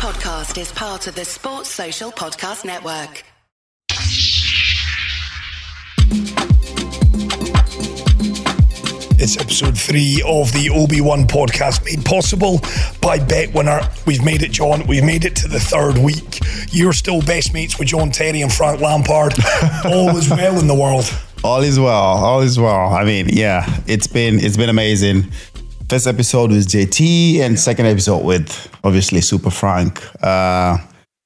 podcast is part of the Sports Social Podcast Network. It's episode three of the Obi One podcast made possible by BetWinner. We've made it, John. We've made it to the third week. You're still best mates with John Terry and Frank Lampard. All is well in the world. All is well. All is well. I mean, yeah, it's been it's been amazing. First episode with JT and second episode with obviously Super Frank. Uh,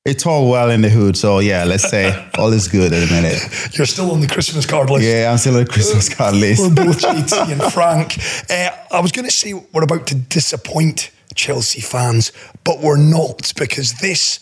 it's all well in the hood. So yeah, let's say all is good at the minute. You're still on the Christmas card list. Yeah, I'm still on the Christmas card list. We're both JT and Frank. Uh, I was going to say we're about to disappoint Chelsea fans, but we're not because this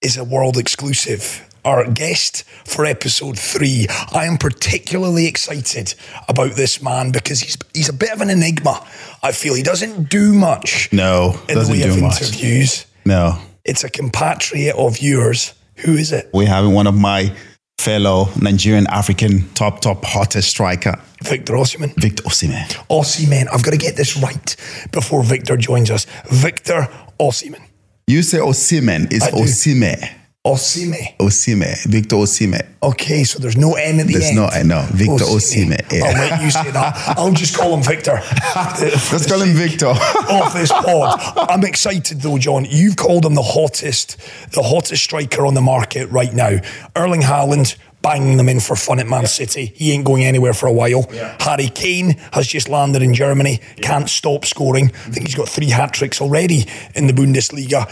is a world exclusive. Our guest for episode three. I am particularly excited about this man because he's he's a bit of an enigma. I feel he doesn't do much. No, in doesn't way do of much. interviews. No, It's a compatriot of yours. Who is it? we have one of my fellow Nigerian African top top hottest striker, Victor Osimhen. Victor Osimhen. Osimhen. I've got to get this right before Victor joins us. Victor Osimhen. You say Osimhen, it's. Osime. Osime. Osime, Victor Osime. Okay, so there's no N at the There's end. no N, no. Victor Osime. yeah. I'll let you say that. I'll just call him Victor. Let's call him Victor. Off this pod. I'm excited though, John. You've called him the hottest, the hottest striker on the market right now. Erling Haaland banging them in for fun at Man City. He ain't going anywhere for a while. Harry Kane has just landed in Germany. Can't stop scoring. I think he's got three hat tricks already in the Bundesliga.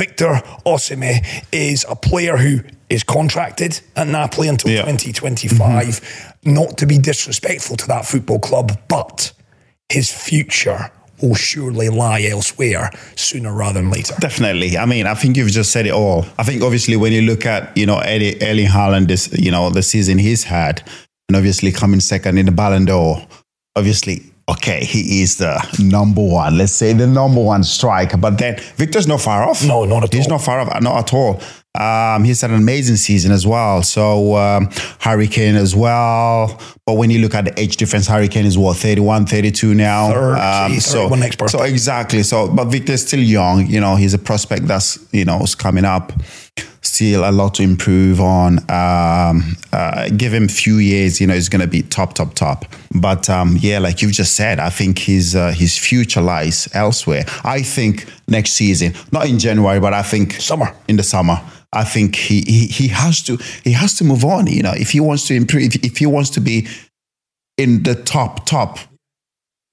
Victor Osimhen is a player who is contracted at Napoli until Yeah. 2025. Not to be disrespectful to that football club, but his future will surely lie elsewhere sooner rather than later. Definitely. I mean, I think you've just said it all. I think obviously when you look at, you know, Eddie, Erling Haaland, this, you know, the season he's had, and obviously coming second in the Ballon d'Or, obviously, okay, he is the number one, let's say the number one striker. But then Victor's not far off. No, not at He's all. not far off, not at all. Um, he's had an amazing season as well. So um, Harry Kane as well. But when you look at the age difference, Harry Kane is what 31, 32 now. Um, 30, 31 next birthday. so exactly. So, but Victor's still young. You know, he's a prospect that's you know is coming up. Still a lot to improve on. Um, uh, give him a few years. You know, he's going to be top, top, top. But um, yeah, like you've just said, I think his uh, his future lies elsewhere. I think next season, not in January, but I think Summer. in the summer. I think he, he he has to he has to move on. You know, if he wants to improve, if, if he wants to be in the top top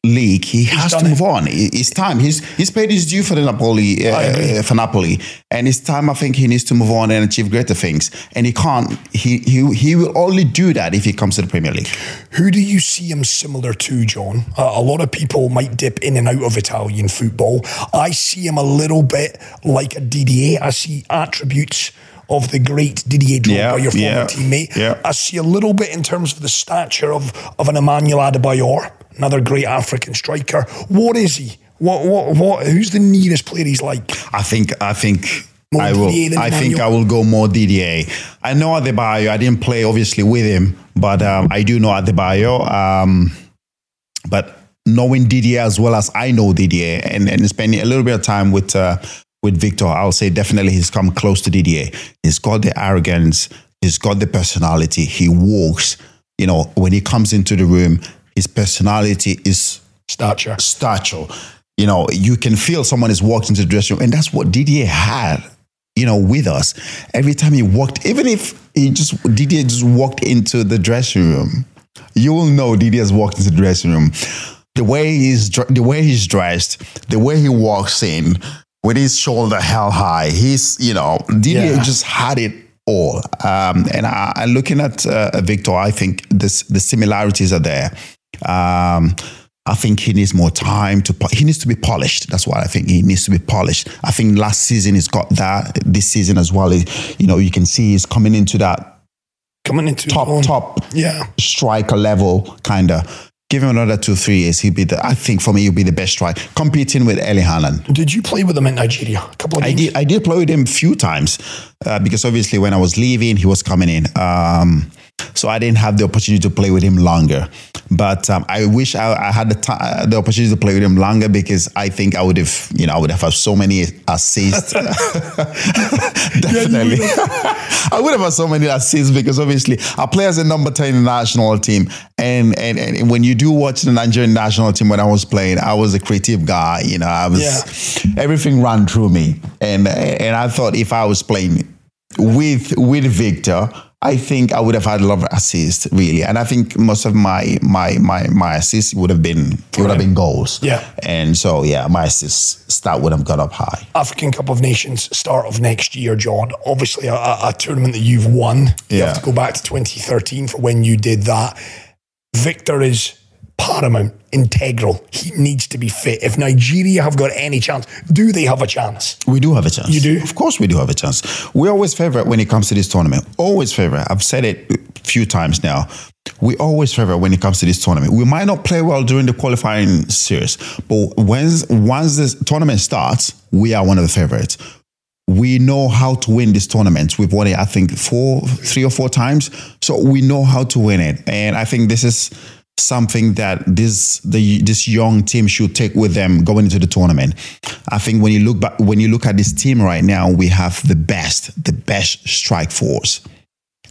league, he has to done it. move on. It's time. He's he's paid his due for the Napoli uh, for Napoli, and it's time. I think he needs to move on and achieve greater things. And he can't. He he he will only do that if he comes to the Premier League. Who do you see him similar to, John? Uh, a lot of people might dip in and out of Italian football. I see him a little bit like a DDA. I see attributes of the great Didier Drogba, Yeah, your former yeah, teammate. yeah. I see a little bit in terms of the stature of, of an Emmanuel Adebayor, another great African striker. What is he? What, what, what, who's the nearest player he's like? I think I think More I will. I think I will go more DDA. I know Adebayor. I didn't play obviously with him, but um, I do know Adebayor. Um, but knowing Didier as well as I know Didier, and, and spending a little bit of time with uh, with Victor, I'll say definitely he's come close to Didier. He's got the arrogance. He's got the personality. He walks. You know, when he comes into the room, his personality is Stature. stature. You know, you can feel someone is walked into the dressing room, and that's what Didier had. You know, with us every time he walked, even if he just Didier just walked into the dressing room, you will know Didier's walked into the dressing room. The way he's the way he's dressed, the way he walks in with his shoulder held high, he's you know Didier Yeah. just had it all. Um, and I, I looking at uh, Victor, I think this the similarities are there. Um, I think he needs more time to. po- He needs to be polished. That's what I think. He needs to be polished. I think last season he's got that. This season as well. You know, you can see he's coming into that Coming into top own. top Yeah. striker level kind of. Give him another two three years. He'll be the. I think for me, he'll be the best striker, competing with Erling Haaland. Did you play with him in Nigeria? A couple of I games? did. I did play with him a few times uh, because obviously when I was leaving, he was coming in. Um, So I didn't have the opportunity to play with him longer. But um, I wish I, I had the, t- the opportunity to play with him longer because I think I would have, you know, I would have had so many assists. Definitely. I would have had so many assists because obviously I play as a number 10 in the national team. And, and, and when you do watch the Nigerian national team when I was playing, I was a creative guy. You know, I was, Yeah. everything ran through me. And, and I thought if I was playing with with Victor, I think I would have had a lot of assists, really, and I think most of my my my my assists would have been would have been goals. Yeah. and so yeah, my assist stat would have got up high. African Cup of Nations start of next year, John. Obviously, a, a, a tournament that you've won. You Yeah. have to go back to 2013 for when you did that. Victor is paramount, integral. He needs to be fit. If Nigeria have got any chance, do they have a chance? We do have a chance. You do? Of course, we do have a chance. We always favorite when it comes to this tournament. Always favorite. I've said it a few times now. We always favorite when it comes to this tournament. We might not play well during the qualifying series, but once once this tournament starts, we are one of the favorites. We know how to win this tournament. We've won it, I think, four, three or four times. So we know how to win it, and I think this is something that this the this young team should take with them going into the tournament. I think when you look back, when you look at this team right now, we have the best, the best strike force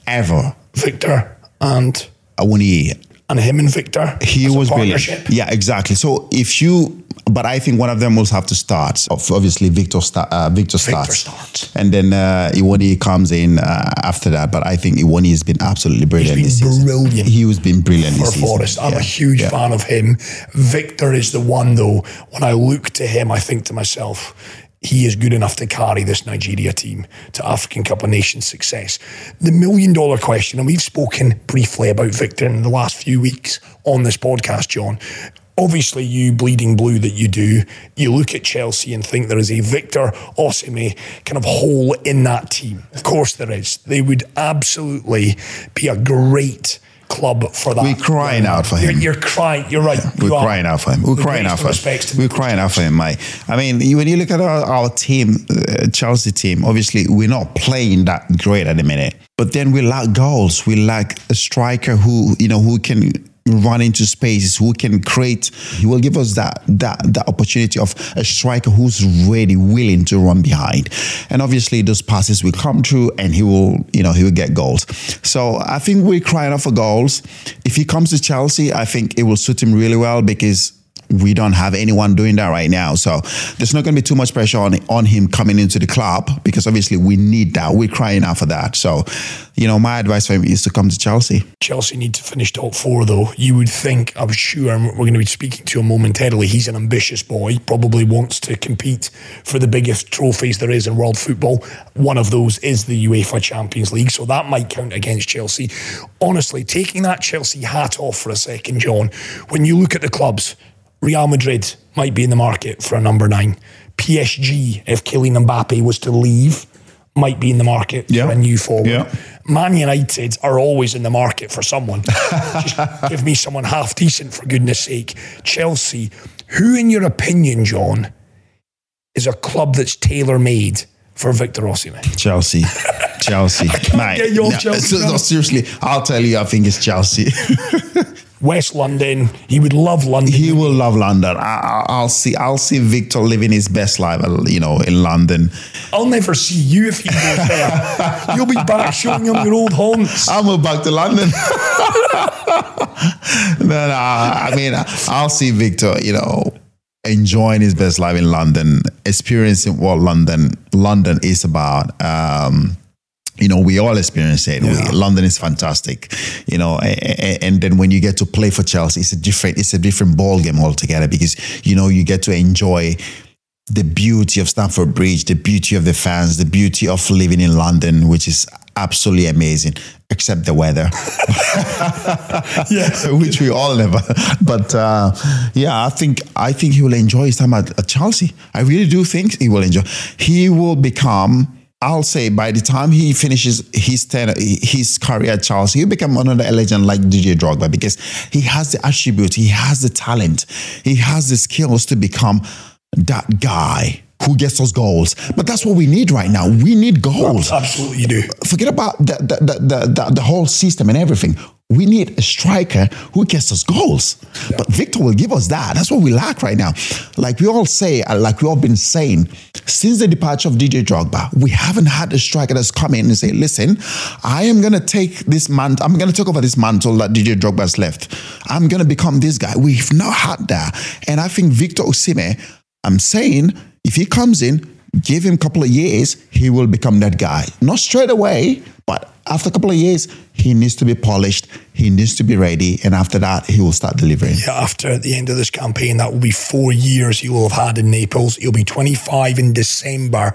ever. Victor and Awoniyi, and him and Victor. he was brilliant. Yeah, exactly. So if you, but I think one of them will have to start. Obviously, Victor start. Uh, Victor starts. starts. and then uh, Awoniyi comes in uh, after that. But I think Awoniyi has been absolutely brilliant been this season. brilliant He has been brilliant for this season. I'm Yeah. a huge Yeah. fan of him. Victor is the one, though. When I look to him, I think to myself, he is good enough to carry this Nigeria team to African Cup of Nations success. The million dollar question, and we've spoken briefly about Victor in the last few weeks on this podcast, John. Obviously, you bleeding blue that you do, you look at Chelsea and think there is a Victor Osimhen kind of hole in that team. Of course, there is. They would absolutely be a great club for that. We're crying out for You're, him. you're crying. You're right. We're You crying out for him. We're The crying out for him. We're crying out for him, mate. I mean, when you look at our, our team, uh, Chelsea team, obviously we're not playing that great at the minute. But then we lack goals. We lack a striker who you know who can run into spaces, who can create. He will give us that that that opportunity of a striker who's really willing to run behind, and obviously those passes will come through, and he will you know he will get goals. So I think we're crying out for goals. If he comes to Chelsea, I think it will suit him really well because we don't have anyone doing that right now. So there's not going to be too much pressure on on him coming into the club because obviously we need that. We're crying out for that. So, you know, my advice for him is to come to Chelsea. Chelsea need to finish top four, though. You would think, I'm sure, we're going to be speaking to him momentarily. He's an ambitious boy, probably wants to compete for the biggest trophies there is in world football. One of those is the UEFA Champions League, so that might count against Chelsea. Honestly, taking that Chelsea hat off for a second, John, when you look at the clubs, Real Madrid might be in the market for a number nine. PSG, if Kylian Mbappe was to leave, might be in the market Yeah. for a new forward. Yeah. Man United are always in the market for someone. Just give me someone half decent, for goodness sake. Chelsea, who, in your opinion, John, is a club that's tailor made for Victor Osimhen? Chelsea. Chelsea. Mate, get you no, Chelsea, no, seriously, I'll tell you, I think it's Chelsea. West London, he would love London. he will love London. I, I- I'll see. I'll see Victor living his best life, you know, in London. I'll never see you if he goes there. You'll be back showing him your old haunts. I'll move back to London. no, no, I mean, I'll see Victor, you know, enjoying his best life in London, experiencing what London London is about. Um, you know, we all experience it. We, London is fantastic, you know, a- a- and then when you get to play for Chelsea, it's a different, it's a different ball game altogether because you know you get to enjoy the beauty of Stamford Bridge, the beauty of the fans, the beauty of living in London, which is absolutely amazing, except the weather, Yeah. which we all never. But uh, yeah, I think I think he will enjoy his time at, at Chelsea. I really do think he will enjoy. He will become. I'll say by the time he finishes his ten, his career at Chelsea, he'll become another legend like DJ Drogba because he has the attributes, he has the talent, he has the skills to become that guy who gets us goals. But that's what we need right now. We need goals. Absolutely, you do. Forget about the, the, the, the, the whole system and everything. We need a striker who gets us goals. Yeah. But Victor will give us that. That's what we lack right now. Like we all say, uh, like we all been saying, since the departure of DJ Drogba, we haven't had a striker that's come in and say, listen, I am going to take this man, I'm going to take over this mantle that Didier has left. I'm going to become this guy. We've not had that. And I think Victor Osimhen, I'm saying, if he comes in, give him a couple of years, he will become that guy. Not straight away, but after a couple of years, he needs to be polished. He needs to be ready. And after that, he will start delivering. Yeah, after the end of this campaign, that will be four years he will have had in Naples. He'll be 25 in December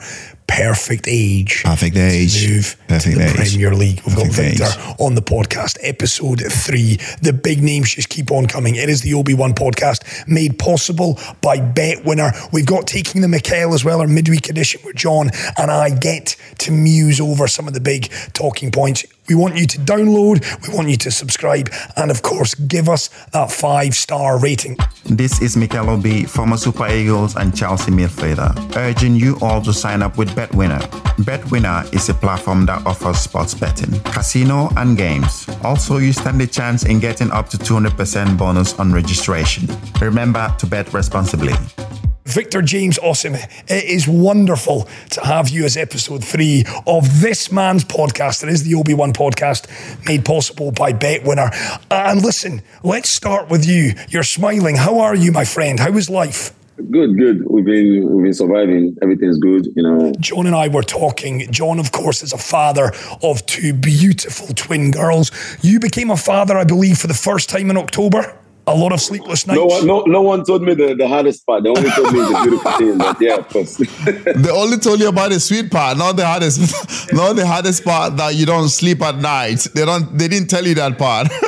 perfect age. Perfect age. move perfect to the age. Premier League. We've perfect got Victor age. on the podcast, episode three. The big names just keep on coming. It is the Obi One podcast made possible by BetWinner. We've got Taking the Mikel as well, our midweek edition with John and I get to muse over some of the big talking points. We want you to download, we want you to subscribe, and of course, give us that five star rating. This is Mikel Obi, former Super Eagles and Chelsea midfielder, urging you all to sign up with BetWinner. BetWinner is a platform that offers sports betting, casino, and games. Also, you stand a chance in getting up to 200% bonus on registration. Remember to bet responsibly. Victor James Osimhen, it is wonderful to have you as episode three of this man's podcast. It is the Obi One podcast made possible by BetWinner. And listen, let's start with you. You're smiling. How are you, my friend? How is life? Good, good. We've been we've been surviving. Everything's good, you know. John and I were talking. John, of course, is a father of two beautiful twin girls. You became a father, I believe, for the first time in October. A lot of sleepless nights. No one, no, no one told me the, the hardest part. They only told me the beautiful thing. But yeah, of course. They only told you about the sweet part, not the hardest, not the hardest part that you don't sleep at night. They don't. They didn't tell you that part.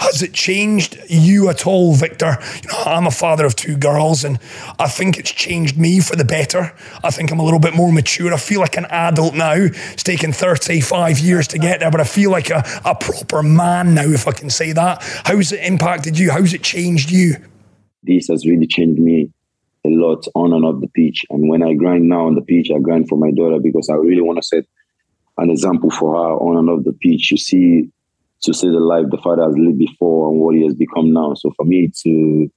Has it changed you at all, Victor? You know, I'm a father of two girls, and I think it's changed me for the better. I think I'm a little bit more mature. I feel like an adult now. It's taken 35 years to get there, but I feel like a, a proper man now, if I can say that. How's it impacted you? How's it changed you? this has really changed me a lot on and off the pitch. And when I grind now on the pitch, I grind for my daughter because I really want to set an example for her on and off the pitch. You see, to see the life the father has lived before and what he has become now. So for me to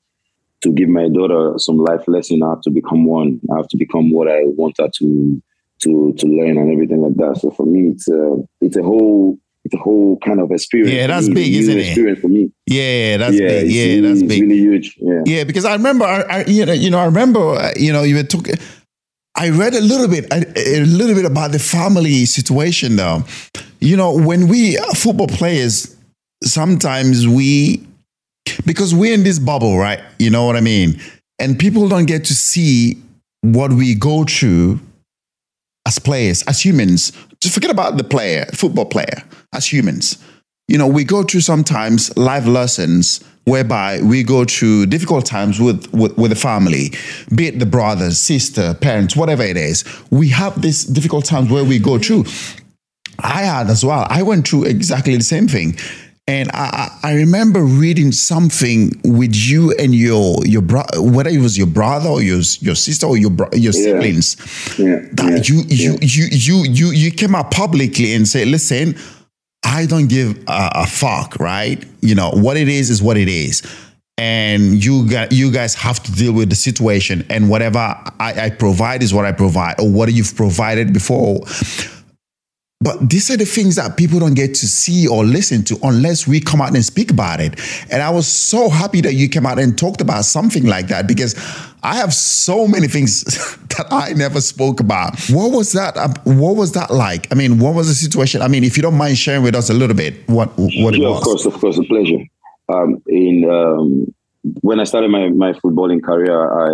to give my daughter some life lesson, I have to become one. I have to become what I want her to to to learn and everything like that. So for me, it's a it's a whole it's a whole kind of experience. Yeah, that's big, isn't it? Experience for me. yeah, that's yeah, big. Yeah, that's big. really huge. Yeah. Yeah, because I remember, I, I, you know, you know, I remember, uh, you know, you were talking. I read a little bit, a, a little bit about the family situation, though. You know, when we uh, football players, sometimes we, because we're in this bubble, right? You know what I mean? And people don't get to see what we go through as players, as humans. Just forget about the player, football player, as humans. You know, we go through sometimes life lessons whereby we go through difficult times with, with, with the family, be it the brothers, sister, parents, whatever it is. We have these difficult times where we go through. I had as well. I went through exactly the same thing. And I, I I remember reading something with you and your your bro- whether it was your brother or your your sister or your bro- your Yeah. siblings Yeah, that yeah, you you, yeah. you you you you came out publicly and said, listen, I don't give a, a fuck, right? You know what it is is what it is, and you got you guys have to deal with the situation, and whatever I, I provide is what I provide, or what you've provided before. But these are the things that people don't get to see or listen to unless we come out and speak about it. And I was so happy that you came out and talked about something like that because I have so many things that I never spoke about. What was that? What was that like? I mean, what was the situation? I mean, if you don't mind sharing with us a little bit, what what it Yeah, was? of course, of course, a pleasure. Um, in um, when I started my, my footballing career, I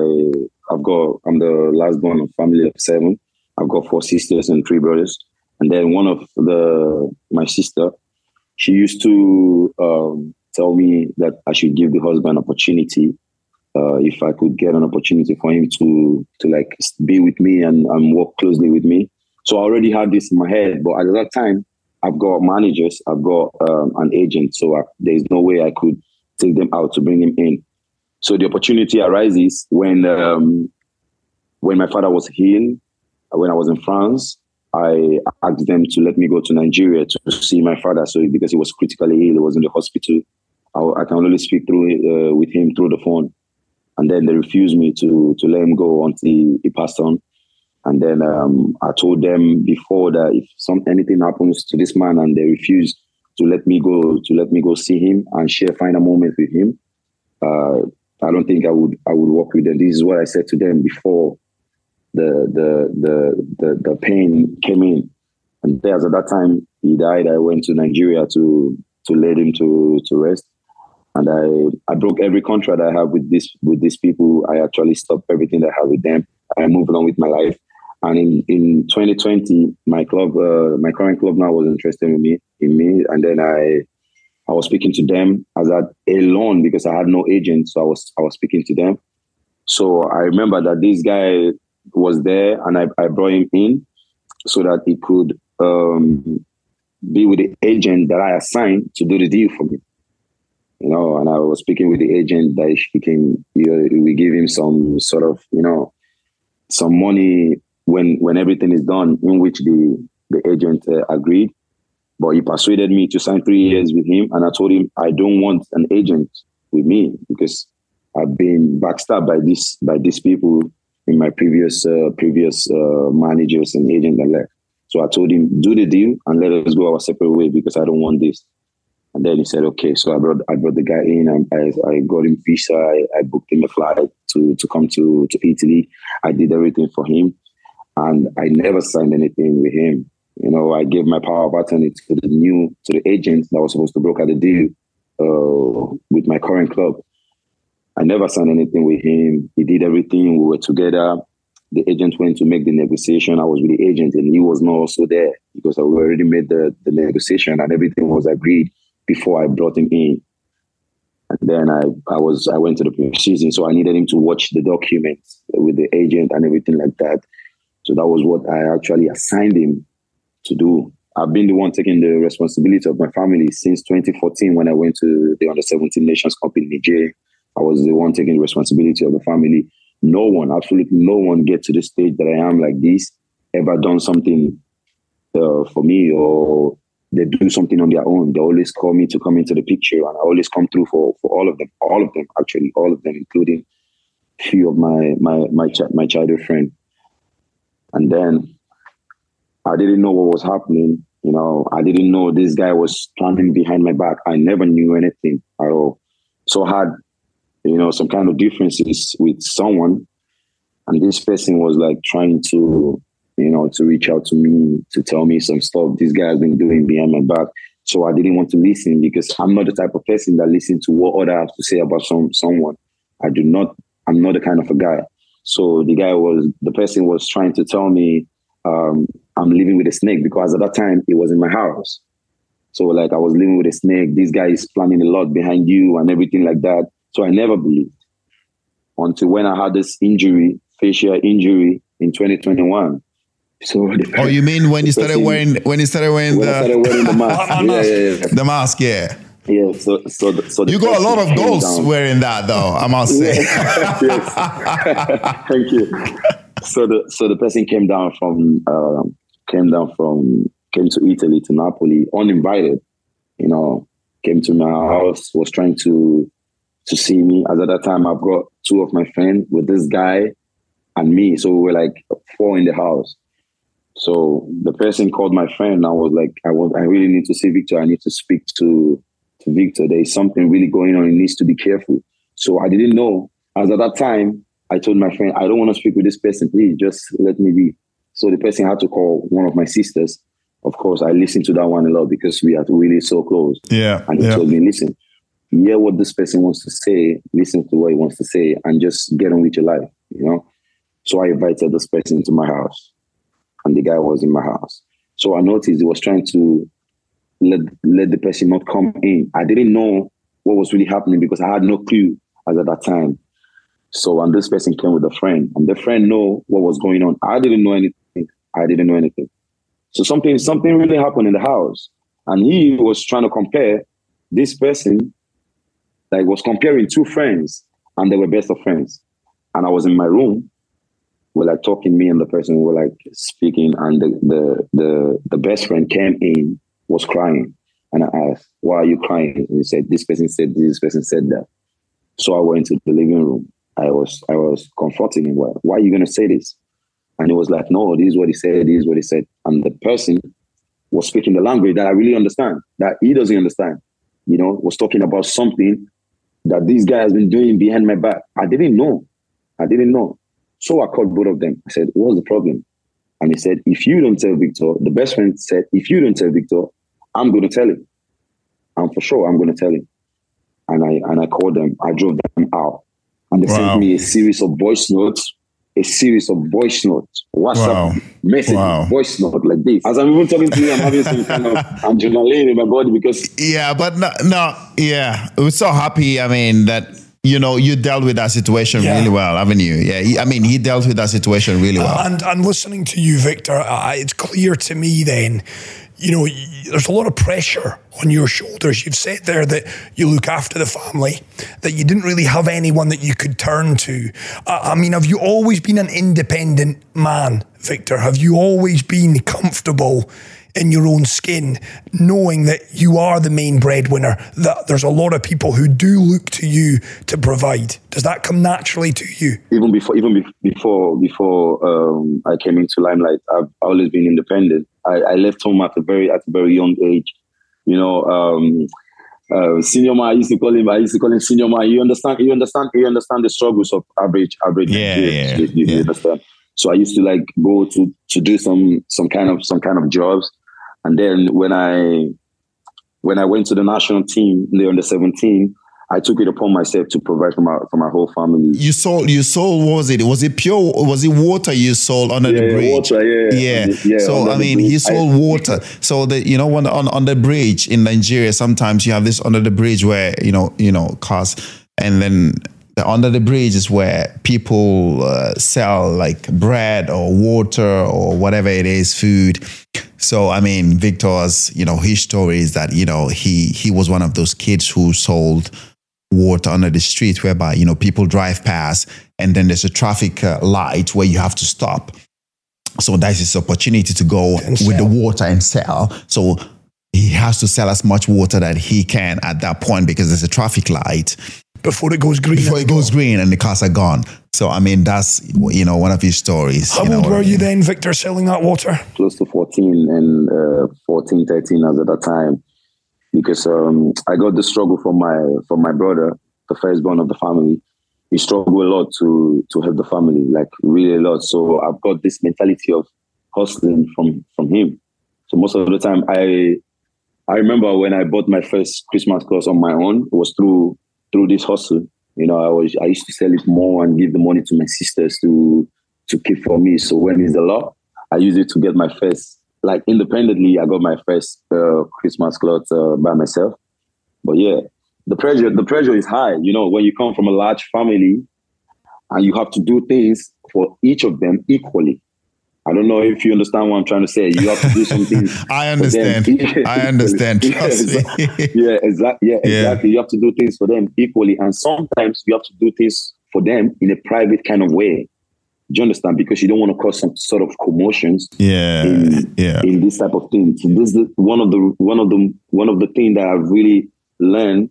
I've got I'm the last born of a family of seven. I've got four sisters and three brothers, and then one of the my sister, she used to um, tell me that I should give the husband opportunity uh, if I could get an opportunity for him to to like be with me and, and work closely with me. So I already had this in my head, but at that time, I've got managers, I've got um, an agent, so I, there's no way I could take them out to bring him in. So the opportunity arises when um, when my father was ill, when I was in France, I asked them to let me go to Nigeria to see my father. So because he was critically ill, he was in the hospital. I, I can only speak through uh, with him through the phone, and then they refused me to to let him go until he passed on. And then um, I told them before that if some anything happens to this man and they refuse to let me go to let me go see him and share final moment with him, uh, I don't think I would I would work with them. This is what I said to them before the the the the, the pain came in. And as at that time he died, I went to Nigeria to to let him to to rest. And I I broke every contract I have with this with these people. I actually stopped everything I have with them. I moved on with my life. And in, in 2020, my club, uh, my current club now was interested in me, in me. And then I, I was speaking to them as a alone because I had no agent. So I was, I was speaking to them. So I remember that this guy was there and I, I brought him in so that he could um, be with the agent that I assigned to do the deal for me. You know, and I was speaking with the agent that he can, you know, we give him some sort of, you know, some money when when everything is done, in which the the agent uh, agreed. But he persuaded me to sign three years with him, and I told him I don't want an agent with me because I've been backstabbed by this by these people in my previous uh, previous uh, managers and agent that left. So I told him do the deal and let us go our separate way because I don't want this. And then he said, okay. So I brought I brought the guy in and I, I got him visa. I, I booked him a flight to to come to to Italy. I did everything for him and I never signed anything with him. You know, I gave my power of attorney to the new to the agent that was supposed to broker the deal uh, with my current club. I never signed anything with him. He did everything. We were together. The agent went to make the negotiation. I was with the agent, and he was not also there because I already made the, the negotiation and everything was agreed before I brought him in. And then I, I was I went to the preseason, so I needed him to watch the documents with the agent and everything like that. So that was what I actually assigned him to do. I've been the one taking the responsibility of my family since 2014 when I went to the Under 17 Nations Cup in Niger. I was the one taking responsibility of the family. No one, absolutely no one, get to the stage that I am like this, ever done something uh, for me or they do something on their own. They always call me to come into the picture, and I always come through for, for all of them, all of them actually, all of them, including few of my my my, ch- my childhood friend. And then I didn't know what was happening. You know, I didn't know this guy was standing behind my back. I never knew anything at all. So I had, you know, some kind of differences with someone. And this person was like trying to, you know, to reach out to me to tell me some stuff this guy has been doing behind my back. So I didn't want to listen because I'm not the type of person that listens to what other have to say about some someone. I do not. I'm not the kind of a guy. So the guy was, the person was trying to tell me um, I'm living with a snake because at that time it was in my house. So like I was living with a snake. This guy is planning a lot behind you and everything like that. So I never believed until when I had this injury, facial injury in 2021. So oh, you mean when you started wearing when you started wearing the started wearing the mask? yeah, yeah, yeah. the mask? Yeah. Yeah, so so the, so the You got a lot of goals down. wearing that, though. I must say. yes. Thank you. So the so the person came down from um, came down from came to Italy to Napoli uninvited. You know, came to my house, was trying to to see me. As at that time, I've got two of my friends with this guy and me, so we were like four in the house. So the person called my friend. I was like, I want, I really need to see Victor. I need to speak to to Victor. There is something really going on. He needs to be careful. So I didn't know. As at that time, I told my friend, I don't want to speak with this person. Please just let me be. So the person had to call one of my sisters. Of course, I listened to that one a lot because we are really so close. Yeah. And he yeah. told me, listen, hear what this person wants to say, listen to what he wants to say, and just get on with your life, you know? So I invited this person into my house, and the guy was in my house. So I noticed he was trying to let let the person not come in. I didn't know what was really happening because I had no clue as at that time. So and this person came with a friend, and the friend know what was going on. I didn't know anything. I didn't know anything. So something something really happened in the house, and he was trying to compare this person, like was comparing two friends, and they were best of friends. And I was in my room, were like talking. Me and the person were like speaking, and the the the, the best friend came in was crying, and I asked, "Why are you crying?" And he said, "This person said this. This person said that." So I went to the living room. I was I was comforting him. Why, why are you going to say this? And he was like, "No, this is what he said. This is what he said." And the person was speaking the language that I really understand, that he doesn't understand. You know, was talking about something that this guy has been doing behind my back. I didn't know. I didn't know. So I called both of them. I said, What's the problem? And he said, If you don't tell Victor, the best friend said, If you don't tell Victor, I'm going to tell him. And for sure, I'm going to tell him. And I and I called them. I drove them out. And they wow. sent me a series of voice notes a series of voice notes, WhatsApp wow. message, wow. voice note like this. As I'm even talking to you, I'm having some kind of adrenaline in my body because yeah, but no, no, yeah, we're so happy. I mean that you know you dealt with that situation yeah. really well, haven't you? Yeah, he, I mean he dealt with that situation really well. Uh, and and listening to you, Victor, uh, it's clear to me then you know, there's a lot of pressure on your shoulders. You've said there that you look after the family, that you didn't really have anyone that you could turn to. I mean, have you always been an independent man, Victor? Have you always been comfortable in your own skin, knowing that you are the main breadwinner, that there's a lot of people who do look to you to provide. Does that come naturally to you? Even before, even before, before um, I came into limelight, I've always been independent. I, I, left home at a very, at a very young age. You know, um, uh, senior man. I used to call him. I used to call him senior man. You understand? You understand? You understand the struggles of average, average. Yeah, yeah, you, you yeah. understand? So I used to like go to to do some some kind of some kind of jobs and then when I when I went to the national team the under 17, I took it upon myself to provide for my for my whole family. You sold you sold what was it? Was it pure was it water you sold under yeah, the bridge? Water, yeah. Yeah. yeah so I mean he sold I, water. So the you know when on on the bridge in Nigeria sometimes you have this under the bridge where you know you know cars and then the under the bridge is where people uh, sell like bread or water or whatever it is, food. So I mean, Victor's, you know, his story is that you know he he was one of those kids who sold water under the street, whereby you know people drive past, and then there's a traffic uh, light where you have to stop. So that's his opportunity to go with the water and sell. So he has to sell as much water that he can at that point because there's a traffic light before it goes green. Before it goes green and the cars are gone. So I mean, that's you know one of his stories. How old were I mean? you then, Victor, selling that water? Close to fourteen and uh, 14, 13 as at that time, because um, I got the struggle from my from my brother, the firstborn of the family. He struggled a lot to to help the family, like really a lot. So I've got this mentality of hustling from from him. So most of the time, I I remember when I bought my first Christmas clothes on my own. It was through through this hustle. You know, I was I used to sell it more and give the money to my sisters to to keep for me. So when it's a lot, I use it to get my first like independently. I got my first uh, Christmas clothes uh, by myself. But yeah, the pressure the pressure is high. You know, when you come from a large family and you have to do things for each of them equally. I don't know if you understand what I'm trying to say. You have to do something. I understand. I understand. yeah, exactly. yeah, exactly. Yeah, exactly. You have to do things for them equally, and sometimes you have to do things for them in a private kind of way. Do you understand? Because you don't want to cause some sort of commotions. Yeah, in, yeah. In this type of thing. So this is one of the one of the one of the things that I've really learned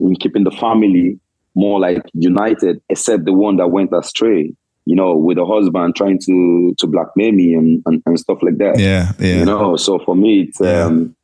in keeping the family more like united, except the one that went astray you know, with a husband trying to to blackmail me and, and, and stuff like that. Yeah, yeah. You know, so for me, it's yeah. um,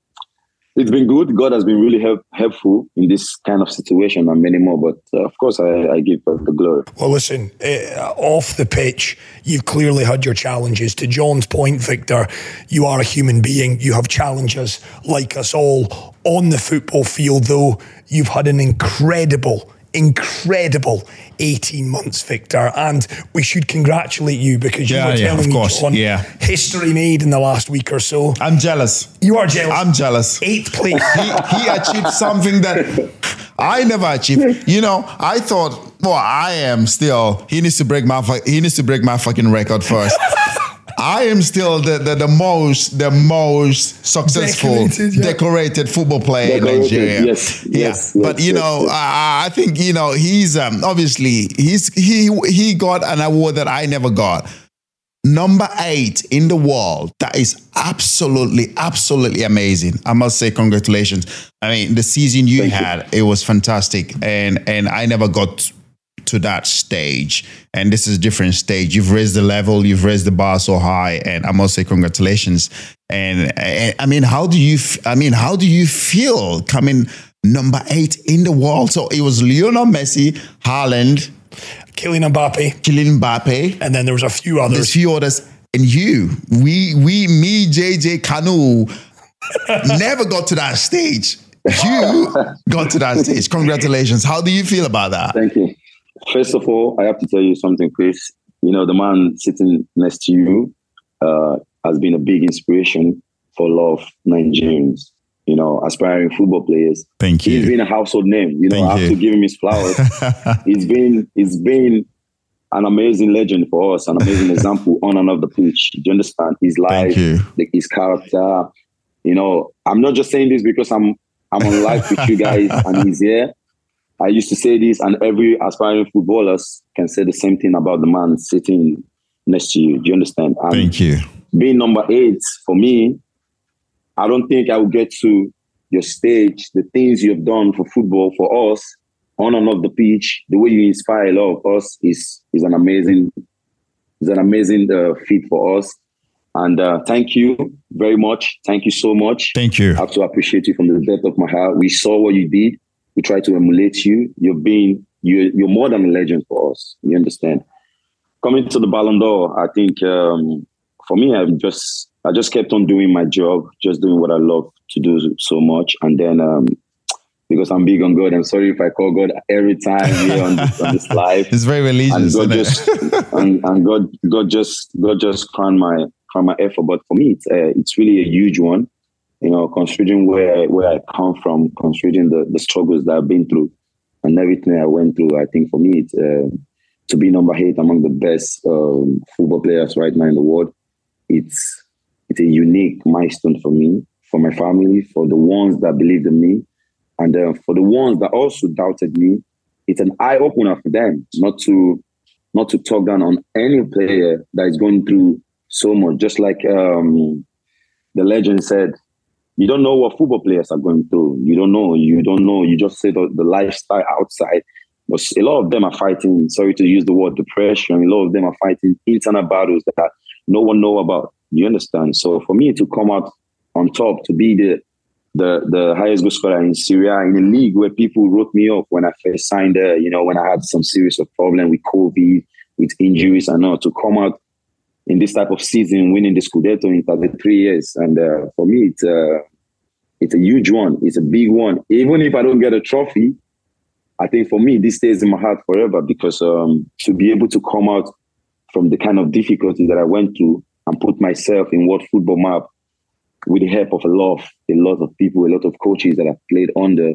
it's been good. God has been really help, helpful in this kind of situation and many more. But uh, of course, I, I give the glory. Well, listen, uh, off the pitch, you've clearly had your challenges. To John's point, Victor, you are a human being. You have challenges like us all. On the football field, though, you've had an incredible incredible 18 months, Victor. And we should congratulate you because yeah, you were yeah, telling me, course. John, yeah. history made in the last week or so. I'm jealous. You are jealous. I'm jealous. Eighth place. he, he achieved something that I never achieved. You know, I thought, well, I am still. He needs to break my. He needs to break my fucking record first. I am still the, the, the most the most successful decorated, yeah. decorated football player decorated, in Nigeria. Yes, yeah. Yes, but you yes, know, yes. I, I, think you know he's um, obviously he's he he got an award that I never got. number eight in the world. That is absolutely, absolutely amazing. I must say, congratulations. I mean, the season you Thank had, it was fantastic, and and I never got to that stage. And this is a different stage. You've raised the level, you've raised the bar so high, and I must say, congratulations. And, and I mean, how do you? f- I mean, how do you feel coming number eight in the world? So it was Lionel Messi, Haaland, Kylian Mbappe, Kylian Mbappe, and then there was a few others. there's a few others, and you, we, we, me, JJ Kanu, never got to that stage. You got to that stage. Congratulations. How do you feel about that? Thank you. First of all, I have to tell you something, Chris. You know, the man sitting next to you uh, has been a big inspiration for a lot of Nigerians, you know, aspiring football players. Thank you. He's been a household name. You know, Thank I have you. to give him his flowers. he's been he's been an amazing legend for us, an amazing example on and off the pitch. Do you understand? His life, Thank you. the, his character. You know, I'm not just saying this because I'm I'm on live with you guys and he's here. I used to say this, and every aspiring footballers can say the same thing about the man sitting next to you. Do you understand? And Thank you. being number eight for me, I don't think I will get to your stage, the things you've done for football for us on and off the pitch, the way you inspire a lot of us is is an amazing, is an amazing uh, feat for us. And uh, thank you very much. Thank you so much. Thank you. I have to appreciate you from the depth of my heart. We saw what you did. We tried to emulate you. You're being you you're more than a legend for us. You understand? Coming to the Ballon d'Or, I think um, for me, I just I just kept on doing my job, just doing what I love to do so much, and then um, because I'm big on God, I'm sorry if I call God every time here on this, on this live It's very and religious, God isn't just and, and God God just God just crowned my crowned my effort. But for me, it's uh, it's really a huge one. You know, considering where where I come from, considering the the struggles that I've been through, and everything I went through. I think for me, it's uh, to be number eight among the best um, football players right now in the world. It's it's a unique milestone for me, for my family, for the ones that believed in me, and uh, for the ones that also doubted me. It's an eye opener for them not to not to talk down on any player that is going through so much. Just like um, the legend said, you don't know what football players are going through. You don't know. You don't know. You just see the, the lifestyle outside. But a lot of them are fighting. Sorry to use the word depression. A lot of them are fighting internal battles that no one know about. You understand? So for me to come out on top, to be the the the highest goal scorer in Serie A in a league where people wrote me off when I first signed there. You know, when I had some serious of problem with COVID, with injuries, and all to come out in this type of season, winning the Scudetto in 33 years, and uh, for me, it's uh, it's a huge one. It's a big one. Even if I don't get a trophy, I think for me this stays in my heart forever because um, to be able to come out from the kind of difficulty that I went through and put myself in World Football Map with the help of a lot of a lot of people, a lot of coaches that I've played under.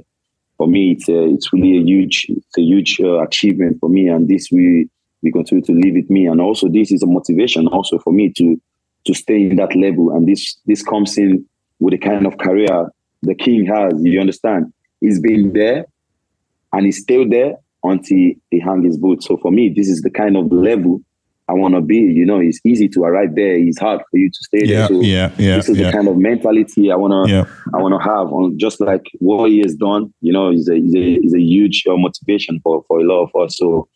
For me, it's a, it's really a huge it's a huge uh, achievement for me, and this we we continue to live with me, and also this is a motivation also for me to to stay in that level, and this this comes in with the kind of career the king has. You understand? He's been there, and he's still there until he hang his boots. So for me, this is the kind of level I want to be. You know, it's easy to arrive there. It's hard for you to stay Yeah, there. So yeah, yeah, this is yeah. the kind of mentality I want to Yeah. I want to have on just like what he has done. You know, is a is a, is a huge uh, motivation for for a lot of us. So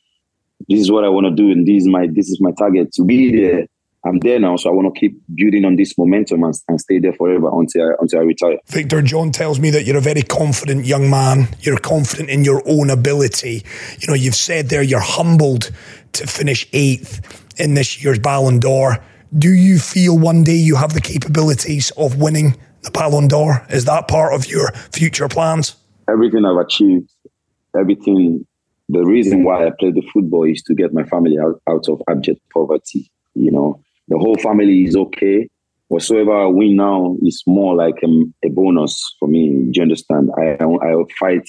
this is what I want to do, and this is my this is my target to be there. I'm there now, so I want to keep building on this momentum and, and stay there forever until I, until I retire. Victor John tells me that you're a very confident young man. You're confident in your own ability. You know, you've said there you're humbled to finish eighth in this year's Ballon d'Or. Do you feel one day you have the capabilities of winning the Ballon d'Or? Is that part of your future plans? everything I've achieved, everything, the reason why I play the football is to get my family out, out of abject poverty. You know, the whole family is okay. Whatsoever I win now is more like um, a bonus for me. Do you understand? I, I, I fight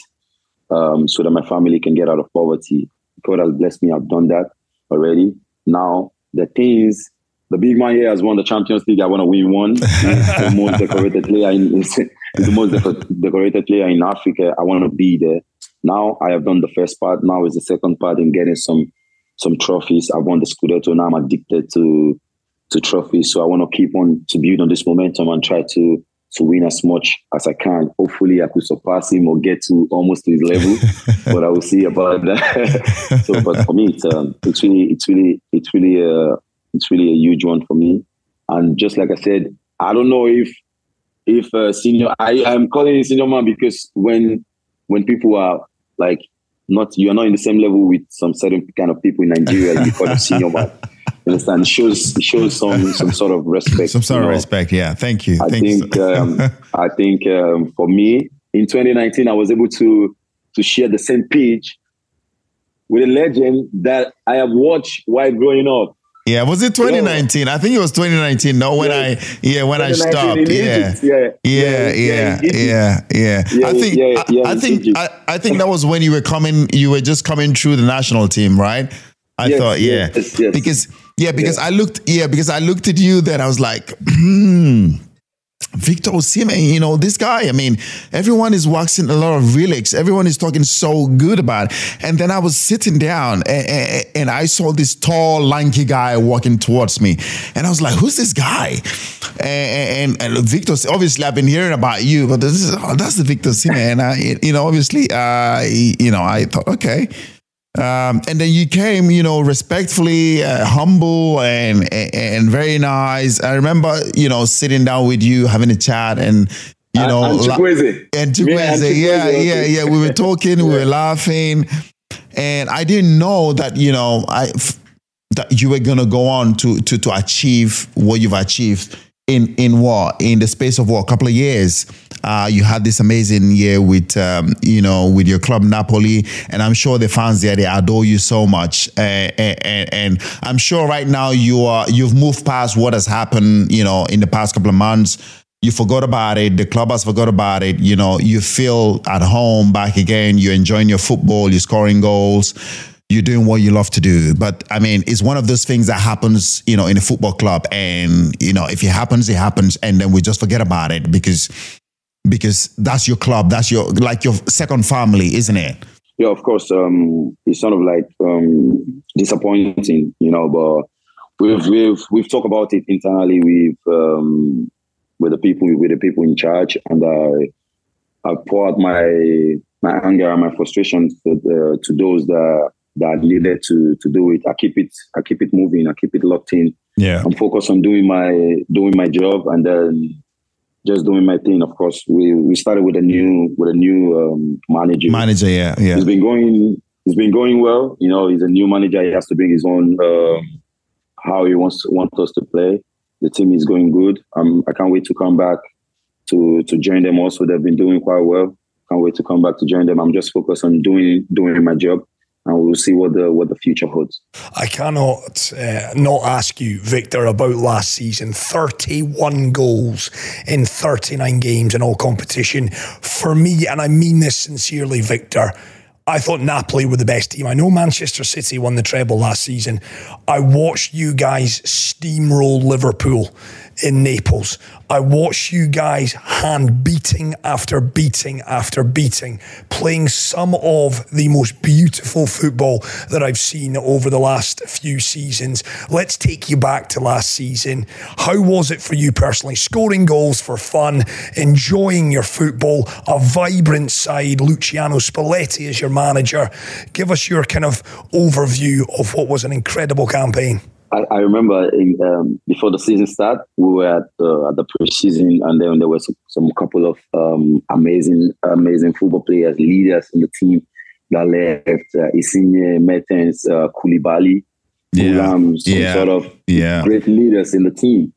um, so that my family can get out of poverty. God has blessed me. I've done that already. Now, the things, the big man here has won the Champions League. I want to win one. He's the most decorated player in, he's the most deco- decorated player in Africa. I want to be there. Now I have done the first part. Now is the second part in getting some some trophies. I won the Scudetto. Now I'm addicted to to trophies. So I want to keep on to build on this momentum and try to to win as much as I can. Hopefully, I could surpass him or get to almost his level, but I will see about that. so, but for me, it's um, it's really it's really it's really uh, it's really a huge one for me. And just like I said, I don't know if if uh, senior I am calling him senior man because when when people are like not you're not in the same level with some certain kind of people in Nigeria, you call them senior man. Understand? It shows it shows some some sort of respect. Some sort of know? respect, yeah. Thank you. I Thanks. think um, I think um, for me in 2019 I was able to to share the same pitch with a legend that I have watched while growing up. Yeah, was it 2019? Yeah. I think it was 2019. No, when yeah. I yeah when I stopped. Yeah. Yeah. Yeah, yeah, yeah, yeah. I think I, I think I, I, think that was when you were coming. You were just coming through the national team, right? I yes, thought, yeah, yes, yes. because yeah, because I looked, yeah, because I looked at you. Then I was like, hmm. Victor Osimhen, you know, this guy, I mean, everyone is waxing a lot of relics. Everyone is talking so good about it. And then I was sitting down and, and, and, I saw this tall, lanky guy walking towards me. And I was like, who's this guy? And, and, and Victor, obviously, I've been hearing about you, but this is, oh, that's the Victor Osimhen. And I, you know, obviously, uh, you know, I thought, okay. Um, and then you came, you know, respectfully, uh, humble, and, and very nice. I remember, you know, sitting down with you, having a chat, and you know, and Chukwueze. And Chukwueze, yeah, yeah, yeah. We were talking, yeah. we were laughing, and I didn't know that, you know, I that you were gonna go on to to to achieve what you've achieved in in what in the space of what a couple of years uh, you had this amazing year with um, you know with your club Napoli and I'm sure the fans there they adore you so much. Uh, and, and, I'm sure right now you are you've moved past what has happened you know in the past couple of months. You forgot about it. The club has forgot about it. You know you feel at home back again. You're enjoying your football. You're scoring goals. You're doing what you love to do. But I mean, it's one of those things that happens, you know, in a football club. And, you know, if it happens, it happens. And then we just forget about it because because that's your club. That's your like your second family, isn't it? Yeah, of course. Um, it's sort of like um, disappointing, you know, but we've we've we've talked about it internally with um, with the people with the people in charge, and I I poured my my anger and my frustration to, uh, to those that that needed to to do it. I keep it I keep it moving. I keep it locked in. Yeah, I'm focused on doing my doing my job and then just doing my thing. Of course, we we started with a new with a new um, manager. Manager, yeah, yeah. It's been going. It's been going well. You know, he's a new manager. He has to bring his own um, how he wants wants us to play. The team is going good. Um, I can't wait to come back to to join them. Also, they've been doing quite well. Can't wait to come back to join them. I'm just focused on doing doing my job and we'll see what the what the future holds. I cannot uh, not ask you, Victor, about last season. Thirty-one goals in thirty-nine games in all competition. For me, and I mean this sincerely, Victor. I thought Napoli were the best team. I know Manchester City won the treble last season. I watched you guys steamroll Liverpool in Naples. I watched you guys hand beating after beating after beating, playing some of the most beautiful football that I've seen over the last few seasons. Let's take you back to last season. How was it for you personally? Scoring goals for fun, enjoying your football, a vibrant side, Luciano Spalletti as your manager. Give us your kind of overview of what was an incredible campaign. I, I remember in, um, before the season start, we were at, uh, at the preseason, and then there were some, some couple of um, amazing, amazing football players, leaders in the team that left. Uh, Insigne, Mertens, uh, Koulibaly, yeah. some yeah. sort of yeah. great leaders in the team.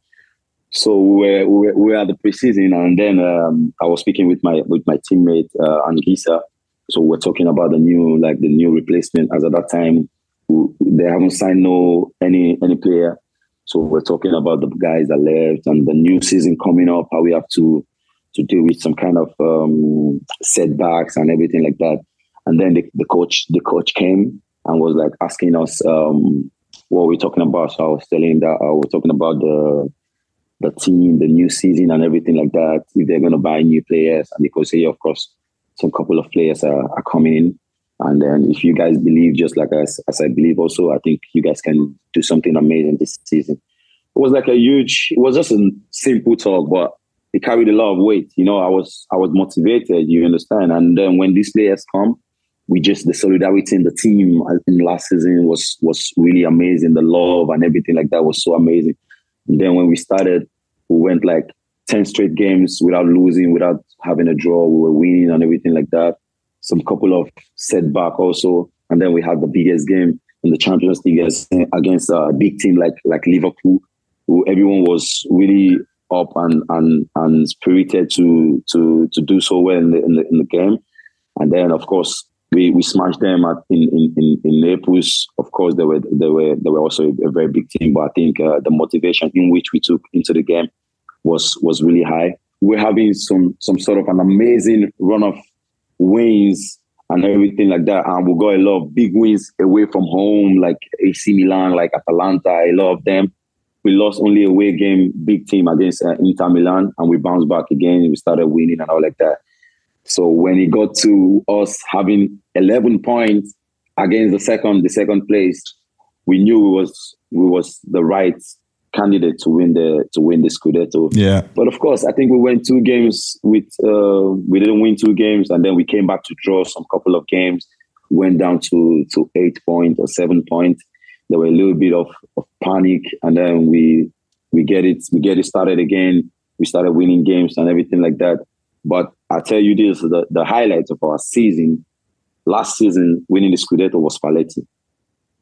So we were, we were, we were at the preseason, and then um, I was speaking with my with my teammate uh, Anguissa. So we're talking about the new like the new replacement. As at that time, they haven't signed no any any player. So we're talking about the guys that left and the new season coming up, how we have to to deal with some kind of um, setbacks and everything like that. And then the, the coach the coach came and was like asking us um, what we're talking about. So I was telling him that uh, we're talking about the the team, the new season, and everything like that. If they're going to buy new players, and because yeah, of course, some couple of players are, are coming in. And then if you guys believe just like as, as I believe also, I think you guys can do something amazing this season. It was like a huge. It was just a simple talk, but it carried a lot of weight. You know, I was I was motivated. You understand? And then when these players come, we just the solidarity in the team in last season was was really amazing. The love and everything like that was so amazing. And then when we started, we went like ten straight games without losing, without having a draw. We were winning and everything like that. Some couple of setback also, and then we had the biggest game in the Champions League against a big team like like Liverpool, who everyone was really up and and and spirited to to to do so well in the in the, in the game. And then of course we, we smashed them at, in, in, in, Naples. Of course, they were they were they were also a, a very big team, but I think uh, the motivation in which we took into the game was was really high. We're having some some sort of an amazing run of wins and everything like that. And we got a lot of big wins away from home, like AC Milan, like Atalanta. I love them. We lost only a away game, big team against uh, Inter Milan, and we bounced back again. We started winning and all like that. So when it got to us having 11 points against the second, the second place, we knew we was we was the right candidate to win the to win the Scudetto. Yeah. But of course, I think we went two games with uh, we didn't win two games, and then we came back to draw some couple of games. Went down to to eight point or seven point. There were a little bit of, of panic, and then we we get it we get it started again. We started winning games and everything like that. But I tell you this: the the highlight of our season last season, winning the Scudetto was Spalletti.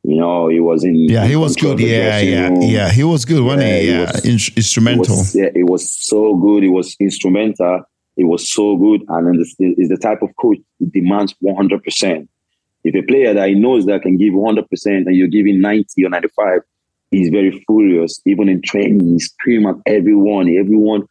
You know, he was in. Yeah, he was good. Yeah, yeah, room. yeah. He was good, wasn't yeah, he? Yeah, was, in- instrumental. It was, yeah, it was so good. It was instrumental. It was so good, and then is the type of coach who demands one hundred percent. If a player that he knows that can give one hundred percent, and you're giving ninety or ninety five, he's very furious. Even in training, he scream at everyone. Everyone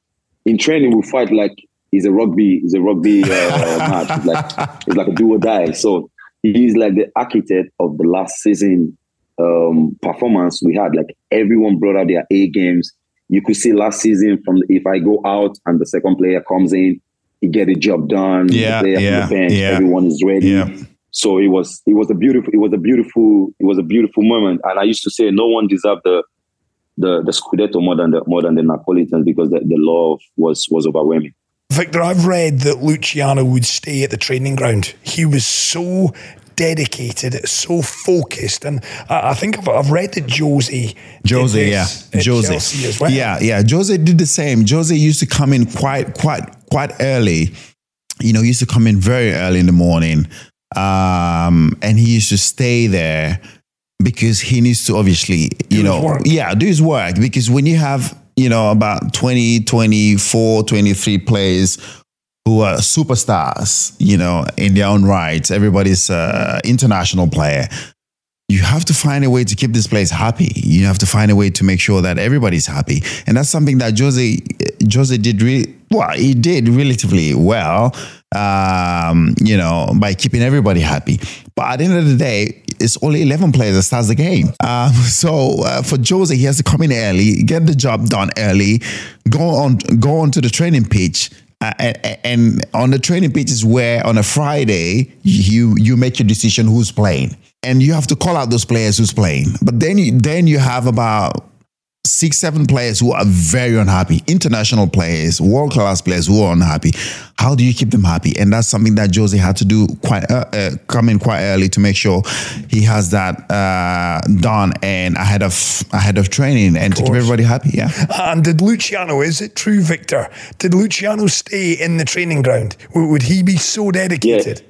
in training will fight like he's a rugby. He's a rugby uh, match. It's like it's like a do or die. So he's like the architect of the last season um, performance we had. Like everyone brought out their A games. You could see last season from if I go out and the second player comes in, he get the job done. Yeah, yeah, bench, yeah. Everyone is ready. Yeah. So it was it was a beautiful it was a beautiful it was a beautiful moment. And I used to say no one deserved the the the Scudetto more than the more than the Napolitans because the, the love was was overwhelming. Victor, I've read that Luciano would stay at the training ground. He was so dedicated, so focused, and I, I think I've, I've, read that Jose, Jose, yeah, Jose, well. yeah, yeah, Jose did the same. Jose used to come in quite, quite, quite early. You know, used to come in very early in the morning, um, and he used to stay there because he needs to obviously, you do know, yeah, do his work. Because when you have you know, about 20, 24, 23 players who are superstars, you know, in their own right. Everybody's an international player. You have to find a way to keep this place happy. You have to find a way to make sure that everybody's happy. And that's something that Jose Jose did really well, he did relatively well, um, you know, by keeping everybody happy. But at the end of the day, it's only 11 players that starts the game. Um, so uh, for Jose, he has to come in early, get the job done early, go on, go onto the training pitch. Uh, and, and, on the training pitch is where on a Friday you you make your decision who's playing, and you have to call out those players who's playing. But then you then you have about six, seven players who are very unhappy, international players, world class players who are unhappy. How do you keep them happy? And that's something that Jose had to do quite uh, uh, come in quite early to make sure he has that uh, done and ahead of ahead of training and of to keep everybody happy. Yeah. And did Luciano? Is it true, Victor? Did Luciano stay in the training ground? Would he be so dedicated?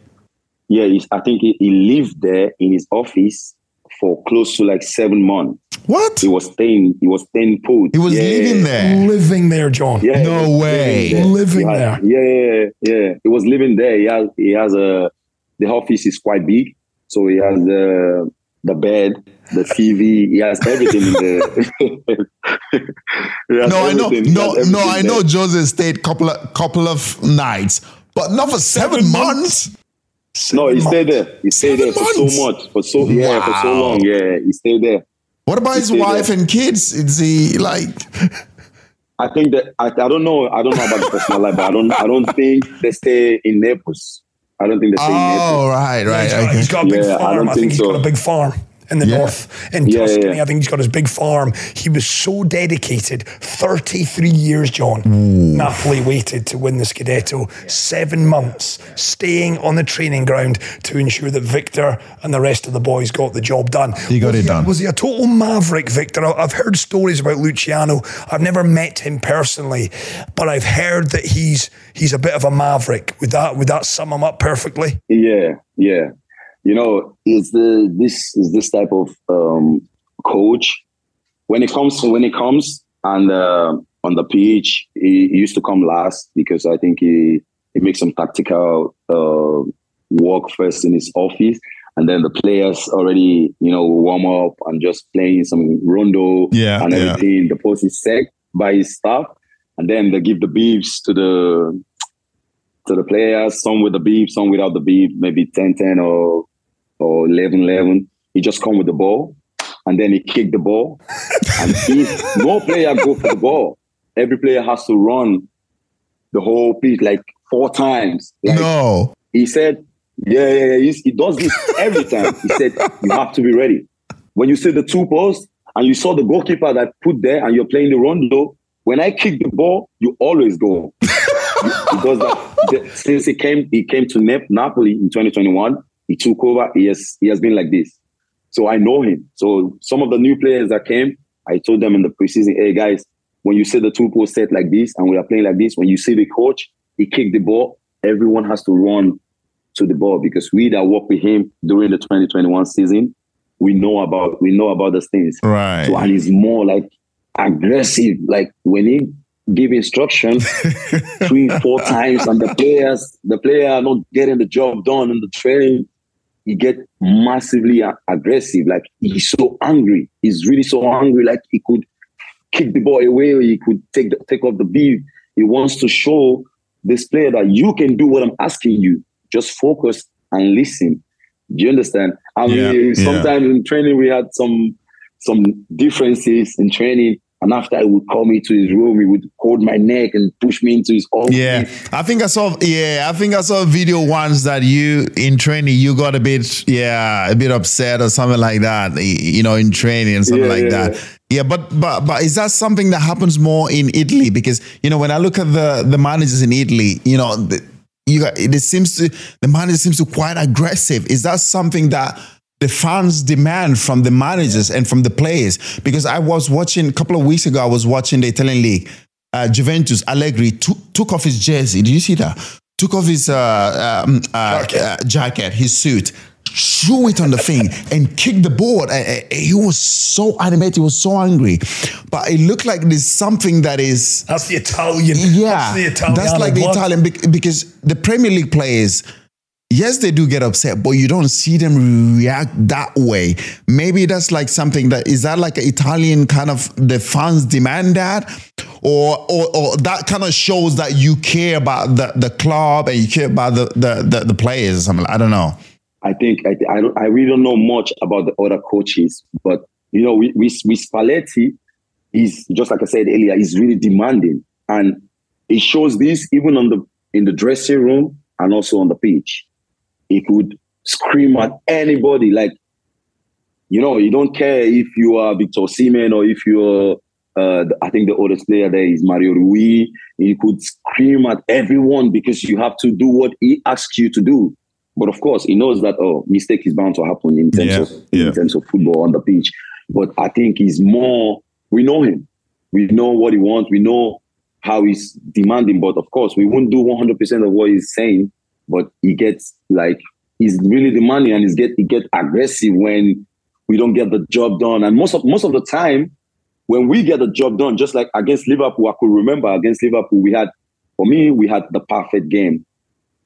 Yeah, yeah I think he, he lived there in his office for close to like seven months. What? He was staying. He was staying put. He was yeah. living there. Living there, John. Yeah, no way. Living there. Living there. Yeah, yeah, yeah. He was living there. He has. He has a. The office is quite big, so he has the the bed, the TV. He has everything in there. no, I know. No, no, I know. Jose stayed couple of couple of nights, but not for seven, seven months. months. No, he stayed there. He stayed seven there for months. so much, for so yeah, wow. for so long. Yeah, he stayed there. What about his wife there. and kids? Is he like? I think that I, I don't know. I don't know about the personal life, but I don't. I don't think they stay in Naples. I don't think they stay oh, in Naples. Oh, right, right. Yeah, okay. He's got a big yeah, farm. I, don't I think, think he's so. got a big farm. In the Yeah. north in Yeah, Tuscany. yeah. I think he's got his big farm. He was so dedicated. 33 years, John. Napoli waited to win the Scudetto. Seven months staying on the training ground to ensure that Victor and the rest of the boys got the job done. He got Was it a- done. Was he a total maverick, Victor? I've heard stories about Luciano. I've never met him personally, but I've heard that he's he's a bit of a maverick. Would that would that sum him up perfectly? Yeah, yeah. You know, is the this is this type of um, coach when it comes when it comes and uh, on the pitch, he, he used to come last because I think he he makes some tactical uh, work first in his office, and then the players already you know warm up and just playing some rondo Yeah, and yeah. everything. The post is set by his staff, and then they give the beefs to the to the players, some with the beef, some without the beef, maybe 10-10 or or 11-11. He just come with the ball and then he kick the ball. and if no player go for the ball, every player has to run the whole pitch like four times. Like, no. he said, yeah, yeah, yeah. He's- He does this every time. He said, you have to be ready. When you see the two posts and you saw the goalkeeper that put there and you're playing the rondo, when I kick the ball, you always go. He does that The- since he came. He came to Nap- Napoli in 2021. He took over. He has he has been like this. So I know him. So some of the new players that came, I told them in the preseason, hey guys, when you see the two post set like this and we are playing like this, when you see the coach, he kick the ball, everyone has to run to the ball because we that work with him during the 2021 season, we know about we know about those things. Right. So and he's more like aggressive. Like when he give instruction three, four times, and the players, the player are not getting the job done in the training, he get massively aggressive. Like he's so angry. He's really so angry. Like he could kick the ball away, or he could take the, take off the beat. He wants to show this player that you can do what I'm asking you. Just focus and listen. Do you understand? I mean, yeah. sometimes in training we had some some differences in training. And after he would call me to his room, he would hold my neck and push me into his office. Yeah, I think I saw. Yeah, I think I saw a video once that you in training you got a bit, yeah, a bit upset or something like that. You know, in training and something Yeah, like yeah, that. Yeah, but but but is that something that happens more in Italy? Because you know, when I look at the the managers in Italy, you know, the, you got it seems to the manager seems to quite aggressive. Is that something that the fans demand from the managers and from the players? Because I was watching a couple of weeks ago, I was watching the Italian league. Uh, Juventus Allegri took took off his jersey. Did you see that? Took off his uh, um, uh, Jacket. uh, jacket, his suit, threw it on the thing, and kicked the board. He was so animated. He was so angry. But it looked like there's something that is That's the Italian. yeah, that's the Italian. that's like the. Italian because the Premier League players, yes, they do get upset, but you don't see them react that way. Maybe that's like something that is that like an Italian kind of the fans demand that, or or, or that kind of shows that you care about the, the club and you care about the the, the, the players or something. I don't know. I think I, I I really don't know much about the other coaches, but you know, with with, Spalletti, he's just like I said earlier, he's really demanding, and he shows this even on the in the dressing room and also on the pitch. He could scream at anybody, like you know, you don't care if you are Victor Osimhen or if you're. Uh, I think the oldest player there is Mario Rui. You could scream at everyone because you have to do what he asks you to do. But of course, he knows that oh, mistake is bound to happen in terms Yeah, of yeah. in terms of football on the pitch. But I think he's more. We know him. We know what he wants. We know how he's demanding. But of course, we won't do one hundred percent of what he's saying. But he gets like he's really the money and he's get he get aggressive when we don't get the job done. And most of most of the time, when we get the job done, just like against Liverpool, I could remember against Liverpool, we had for me we had the perfect game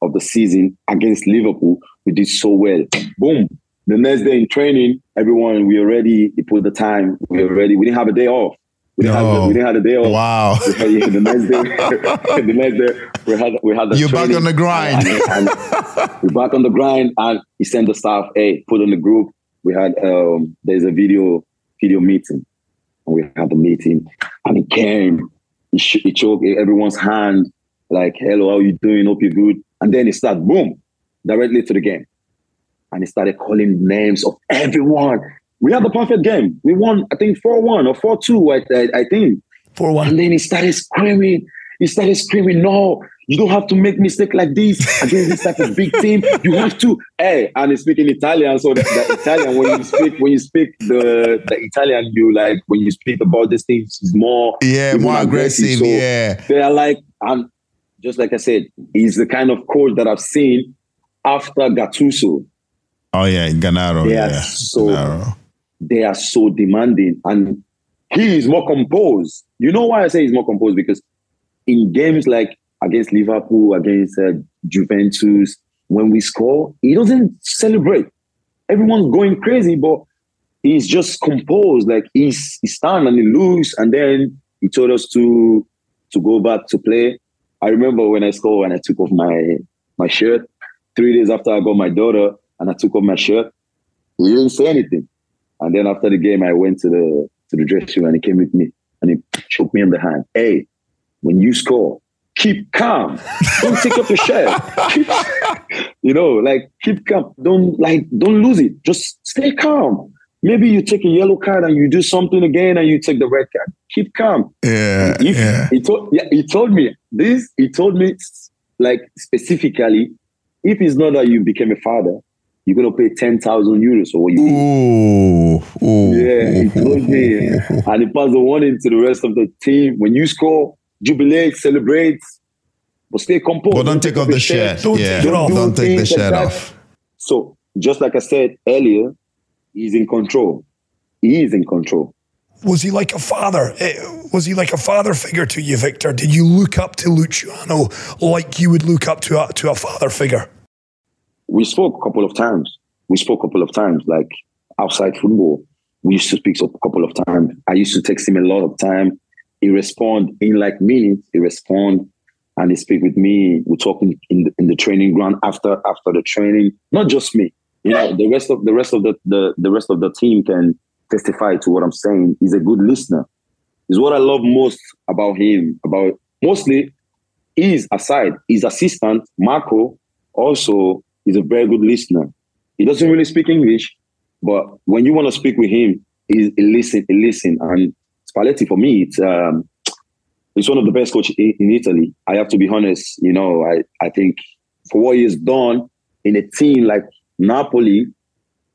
of the season against Liverpool. We did so well. Boom. The next day in training, everyone, we already put the time. We already we didn't have a day off. We didn't, have, No. we didn't have a day off. Wow. Yeah, the next day, the next day we had we had the You're back on the grind. and- and we're back on the grind, and he sent the staff, "Hey, put on the group." We had um, there's a video video meeting, and we had the meeting, and he came, he, sh- he choked everyone's hand, like, "Hello, how you doing? Hope you're good." And then he started boom directly to the game, and he started calling names of everyone. We had the perfect game. We won, I think, 4 1 or 4 2, I, I, I think. 4 1. And 1. then he started screaming. He started screaming, no, you don't have to make mistake like this against this type of big team. You have to, hey, and he's speaking Italian. So the, the Italian, when you speak, when you speak the, the Italian, you like when you speak about these things, is more Yeah, more aggressive. So yeah. they are like, and just like I said, he's the kind of coach that I've seen after Gattuso. Oh yeah, Gennaro. Are yeah. so- Gennaro. They are so demanding, and he is more composed. You know why I say he's more composed? Because in games like against Liverpool, against uh, Juventus, when we score, he doesn't celebrate. Everyone's going crazy, but he's just composed. Like he's he stand and he looks, and then he told us to to go back to play. I remember when I scored and I took off my my shirt. Three days after I got my daughter and I took off my shirt, he didn't say anything. And then after the game, I went to the to the dressing room and he came with me and he shook me on the hand. Hey, when you score, keep calm. Don't take up your shirt. Keep, you know, like keep calm. Don't like don't lose it. Just stay calm. Maybe you take a yellow card and you do something again and you take the red card. Keep calm. Yeah, If yeah. he told yeah, he told me this, he told me like specifically, if it's not that you became a father, you're gonna pay ten thousand euros for what you did. Ooh, ooh. Yeah, he told me. And he passed the warning to the rest of the team. When you score, jubilate, celebrate, but stay composed. But don't take off the shirt. Don't yeah, take it off. don't take the things like shirt that. off. So, just like I said earlier, he's in control. He is in control. Was he like a father? Eh, Was he like a father figure to you, Victor? Did you look up to Luciano like you would look up to a, to a father figure? We spoke a couple of times. We spoke a couple of times, like outside football. We used to speak a couple of times. I used to text him a lot of time. He respond in like minutes. He respond and he speak with me. We talk in, in, the, in the training ground after after the training. Not just me. You know, the rest of the rest of the, the the rest of the team can testify to what I'm saying. He's a good listener. Is what I love most about him. About mostly his aside, his assistant Marco also is a very good listener. He doesn't really speak English, but when you want to speak with him, he, he listen, he listen. And Spalletti for me, it's um, it's one of the best coaches in, in Italy. I have to be honest. You know, I I think for what he has done in a team like Napoli,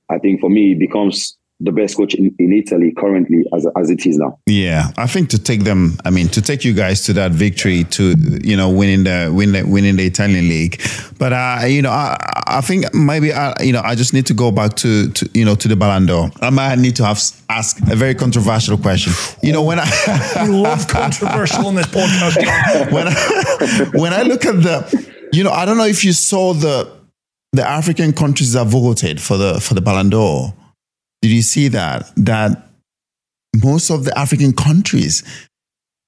I think for me, it becomes the best coach in, in Italy currently as as it is now. Yeah, I think to take them, I mean, to take you guys to that victory, to you know, winning the win the, winning the Italian league. But uh, you know, I I think maybe I you know I just need to go back to, to you know to the Ballon d'Or. I might need to have ask a very controversial question. You know, when I We love controversial on this podcast. When I, when I look at the, you know, I don't know if you saw the the African countries that voted for the for the Ballon d'Or. Did you see that? That most of the African countries.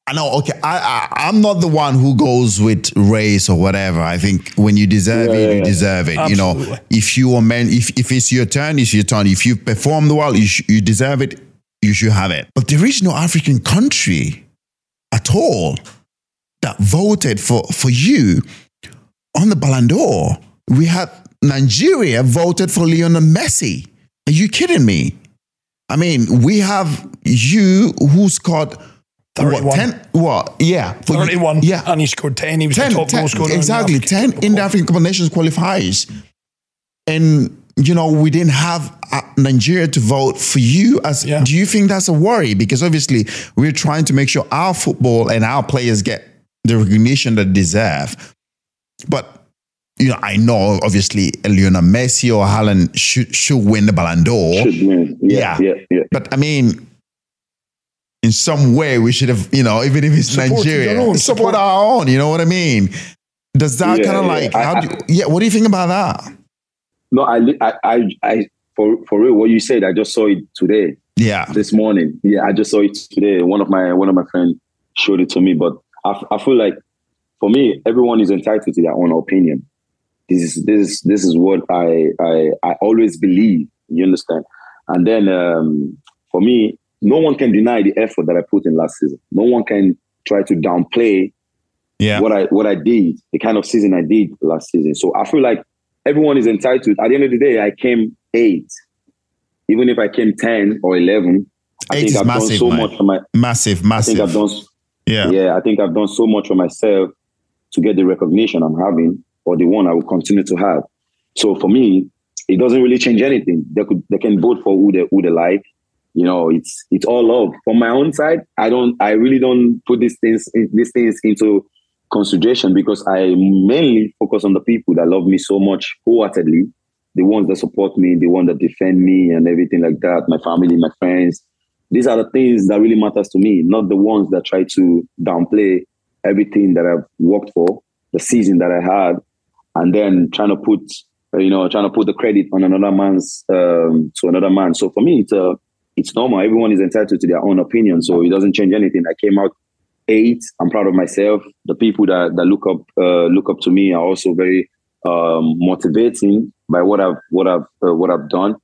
I know. Okay, I, I I'm not the one who goes with race or whatever. I think when you deserve Yeah, it, yeah, you deserve it. You know, if you are meant, if if it's your turn, it's your turn. If you performed well, you sh- you deserve it. You should have it. But there is no African country at all that voted for, for you on the Ballon d'Or. We had Nigeria voted for Lionel Messi. Are you kidding me? I mean, we have you who scored 31. What, 10? What? Yeah. for you- 31. Yeah. And he scored 10. He was 10, the top 10, goal scorer. exactly Africa. 10 in the African Cup of Nations qualifiers and you know we didn't have uh, Nigeria to vote for you as Yeah. do you think that's a worry because obviously we're trying to make sure our football and our players get the recognition that they deserve but you know I know obviously Lionel Messi or Haaland should should win the Ballon d'Or Should win. Yeah, Yeah. yeah, yeah. but I mean, in some way, we should have, you know, even if it's Supported Nigeria, own, support support- our own. You know what I mean? Does that Yeah, kind of like, I- how I- do you, yeah? What do you think about that? No, I, I, I, I, for for real, what you said, I just saw it today, Yeah, this morning. Yeah, I just saw it today. One of my one of my friends showed it to me, but I, I feel like for me, everyone is entitled to their own opinion. This is this is this is what I I I always believe. You understand? And then um, for me, no one can deny the effort that I put in last season. No one can try to downplay yeah, what I what I did, the kind of season I did last season. So I feel like everyone is entitled. At the end of the day, I came eighth. even if I came 10 or 11, I Eight think is I've massive, done so man. much for my. Massive, massive. I think I've done. Yeah. Yeah, I think I've done so much for myself to get the recognition I'm having, or the one I will continue to have. So for me, it doesn't really change anything. They could they can vote for who they who they like. You know, it's it's all love. From my own side, I don't I really don't put these things these things into consideration because I mainly focus on the people that love me so much wholeheartedly, the ones that support me, the ones that defend me and everything like that, my family, my friends. These are the things that really matters to me, not the ones that try to downplay everything that I've worked for, the season that I had, and then trying to put, uh, you know, trying to put the credit on another man's um, to another man. So for me, it's uh, it's normal. Everyone is entitled to their own opinion, so it doesn't change anything. I came out eight. I'm proud of myself. The people that that look up uh, look up to me are also very um, motivating by what I've what I've uh, what I've done.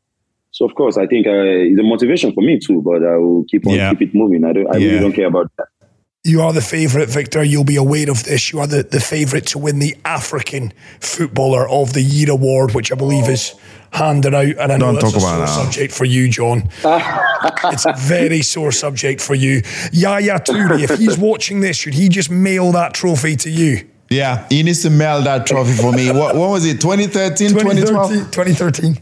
So of course, I think uh, it's a motivation for me too. But I will keep on Yeah. keep it moving. I don't. I Yeah. really don't care about that. You are the favourite, Victor. You'll be aware of this. You are the, the favourite to win the African Footballer of the Year award, which I believe is handed out. And I know Don't that's talk a about sore that. subject for you, John. it's a very sore subject for you. Yaya Toure, if he's watching this, should he just mail that trophy to you? Yeah. He needs to mail that trophy for me. what, what was it? 2013, 2012? 2013.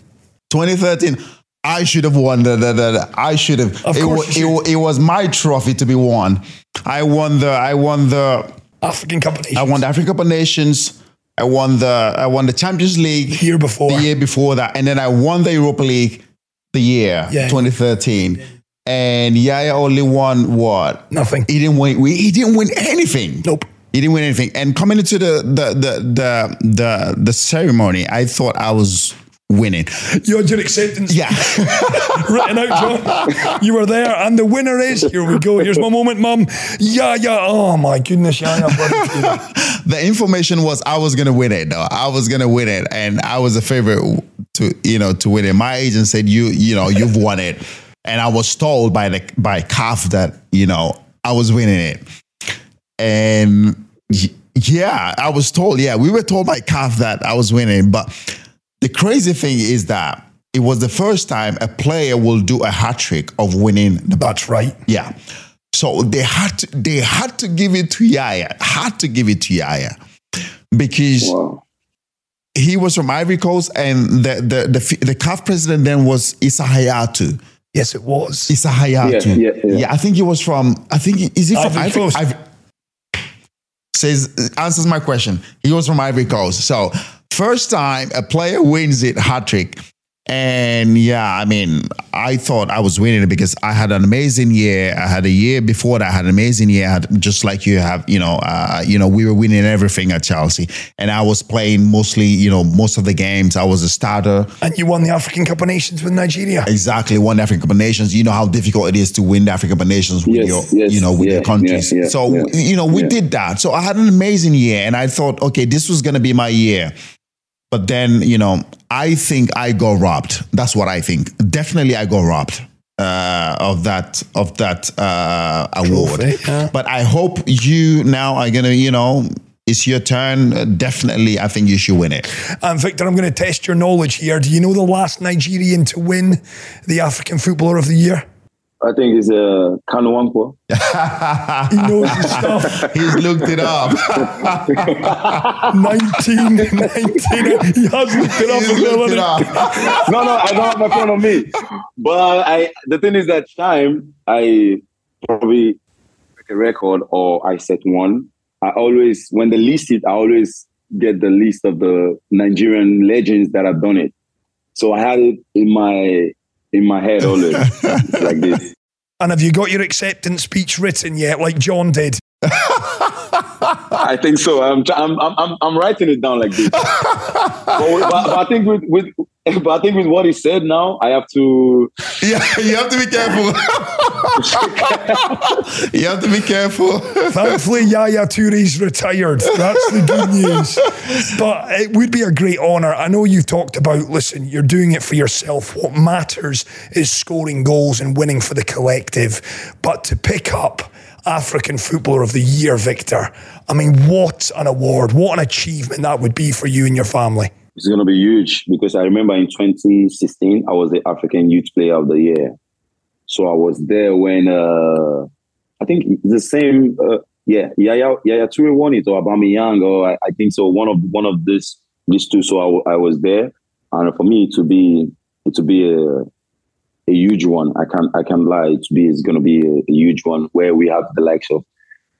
2013. 2013. I should have won the, the, the I should have. Of it, course wa- you it, it was my trophy to be won. I won the I won the African Cup of Nations. I won the African Cup of Nations. I won the I won the Champions League year before. the year before that, and then I won the Europa League the year Yeah. 2013. And Yaya only won what? Nothing. He didn't win. He didn't win anything. Nope. He didn't win anything. And coming into the the the the the, the ceremony, I thought I was winning. You had your acceptance Yeah. written out, John. You were there, and the winner is here we go. Here's my moment, Mum. Yeah, yeah. Oh my goodness, yeah, yeah. the information was I was gonna win it though. I was gonna win it, and I was a favorite to you know to win it. My agent said you you know you've won it, and I was told by the by CAF that you know I was winning it, and yeah, I was told. Yeah, we were told by CAF that I was winning, but the crazy thing is that it was the first time a player will do a hat trick of winning the That's right. yeah. So they had to, they had to give it to Yaya. Had to give it to Yaya because Wow. he was from Ivory Coast, and the the the, f- the CAF president then was Issa Hayatou. Yes, it was. Issa Hayatou. Yeah, yeah, yeah. I think he was from. I think is he from Ivory Ivory Coast. Ivory- Says answers my question. He was from Ivory Coast. So first time a player wins it hat trick. And yeah, I mean, I thought I was winning it because I had an amazing year. I had a year before that, I had an amazing year. I had just like you have, you know, uh, you know, we were winning everything at Chelsea, and I was playing mostly, you know, most of the games. I was a starter. And you won the African Cup of Nations with Nigeria. Exactly, won the African Cup of Nations. You know how difficult it is to win the African Cup of Nations with Yes, your, yes, you know, with yeah, your countries. yeah, yeah, so yeah, you know, we yeah. did that. So I had an amazing year, and I thought, okay, this was going to be my year. But then, you know, I think I got robbed. That's what I think. Definitely, I got robbed uh, of that of that uh, award. Yeah. But I hope you now are gonna, you know, it's your turn. Definitely, I think you should win it. And Victor, I'm going to test your knowledge here. Do you know the last Nigerian to win the African Footballer of the Year? I think it's uh, Kanu Nwankwo. He knows his stuff. He's looked it up. 19, 19. He has looked it up. He's as well, looked it up. no, no, I don't have my phone on me. But I, the thing is that time I probably break a record or I set one. I always, when they list it, I always get the list of the Nigerian legends that have done it. So I had it in my in my head always, It's like this. And have you got your acceptance speech written yet, like John did? I think so. I'm, I'm, I'm, I'm, I'm writing it down like this. but, but, but I think with, with, but I think with what he said now, I have to. Yeah, you have to be careful. you have to be careful. Thankfully, Yaya Toure's retired. That's the good news. But it would be a great honour. I know you've talked about, listen, you're doing it for yourself. What matters is scoring goals and winning for the collective. But to pick up African Footballer of the Year, Victor, I mean, what an award, what an achievement that would be for you and your family. It's going to be huge because I remember in 2016 I was the African Youth Player of the Year. So I was there when uh, I think the same. Uh, yeah, Yaya Yaya Toure won it or Aubameyang or I, I think so. One of one of this these two. So I, I was there, and for me to be to be a a huge one. I can't I can't lie. To be it's going to be a, a, huge one where we have the likes of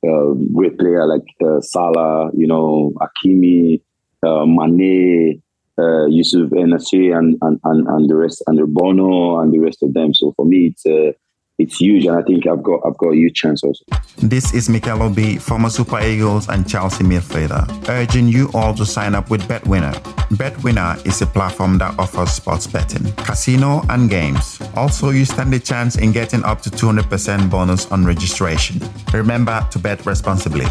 uh, great player like uh, Salah, you know, Hakimi, uh, Mane, uh, Youssef En-Nesyri, and, and and and the rest, and Bono and the rest of them. So for me, it's it's huge, and I think I've got I've got a huge chance also. This is Mikel Obi, former Super Eagles and Chelsea midfielder, urging you all to sign up with BetWinner. BetWinner is a platform that offers sports betting, casino, and games. Also, you stand a chance in getting up to 200% bonus on registration. Remember to bet responsibly.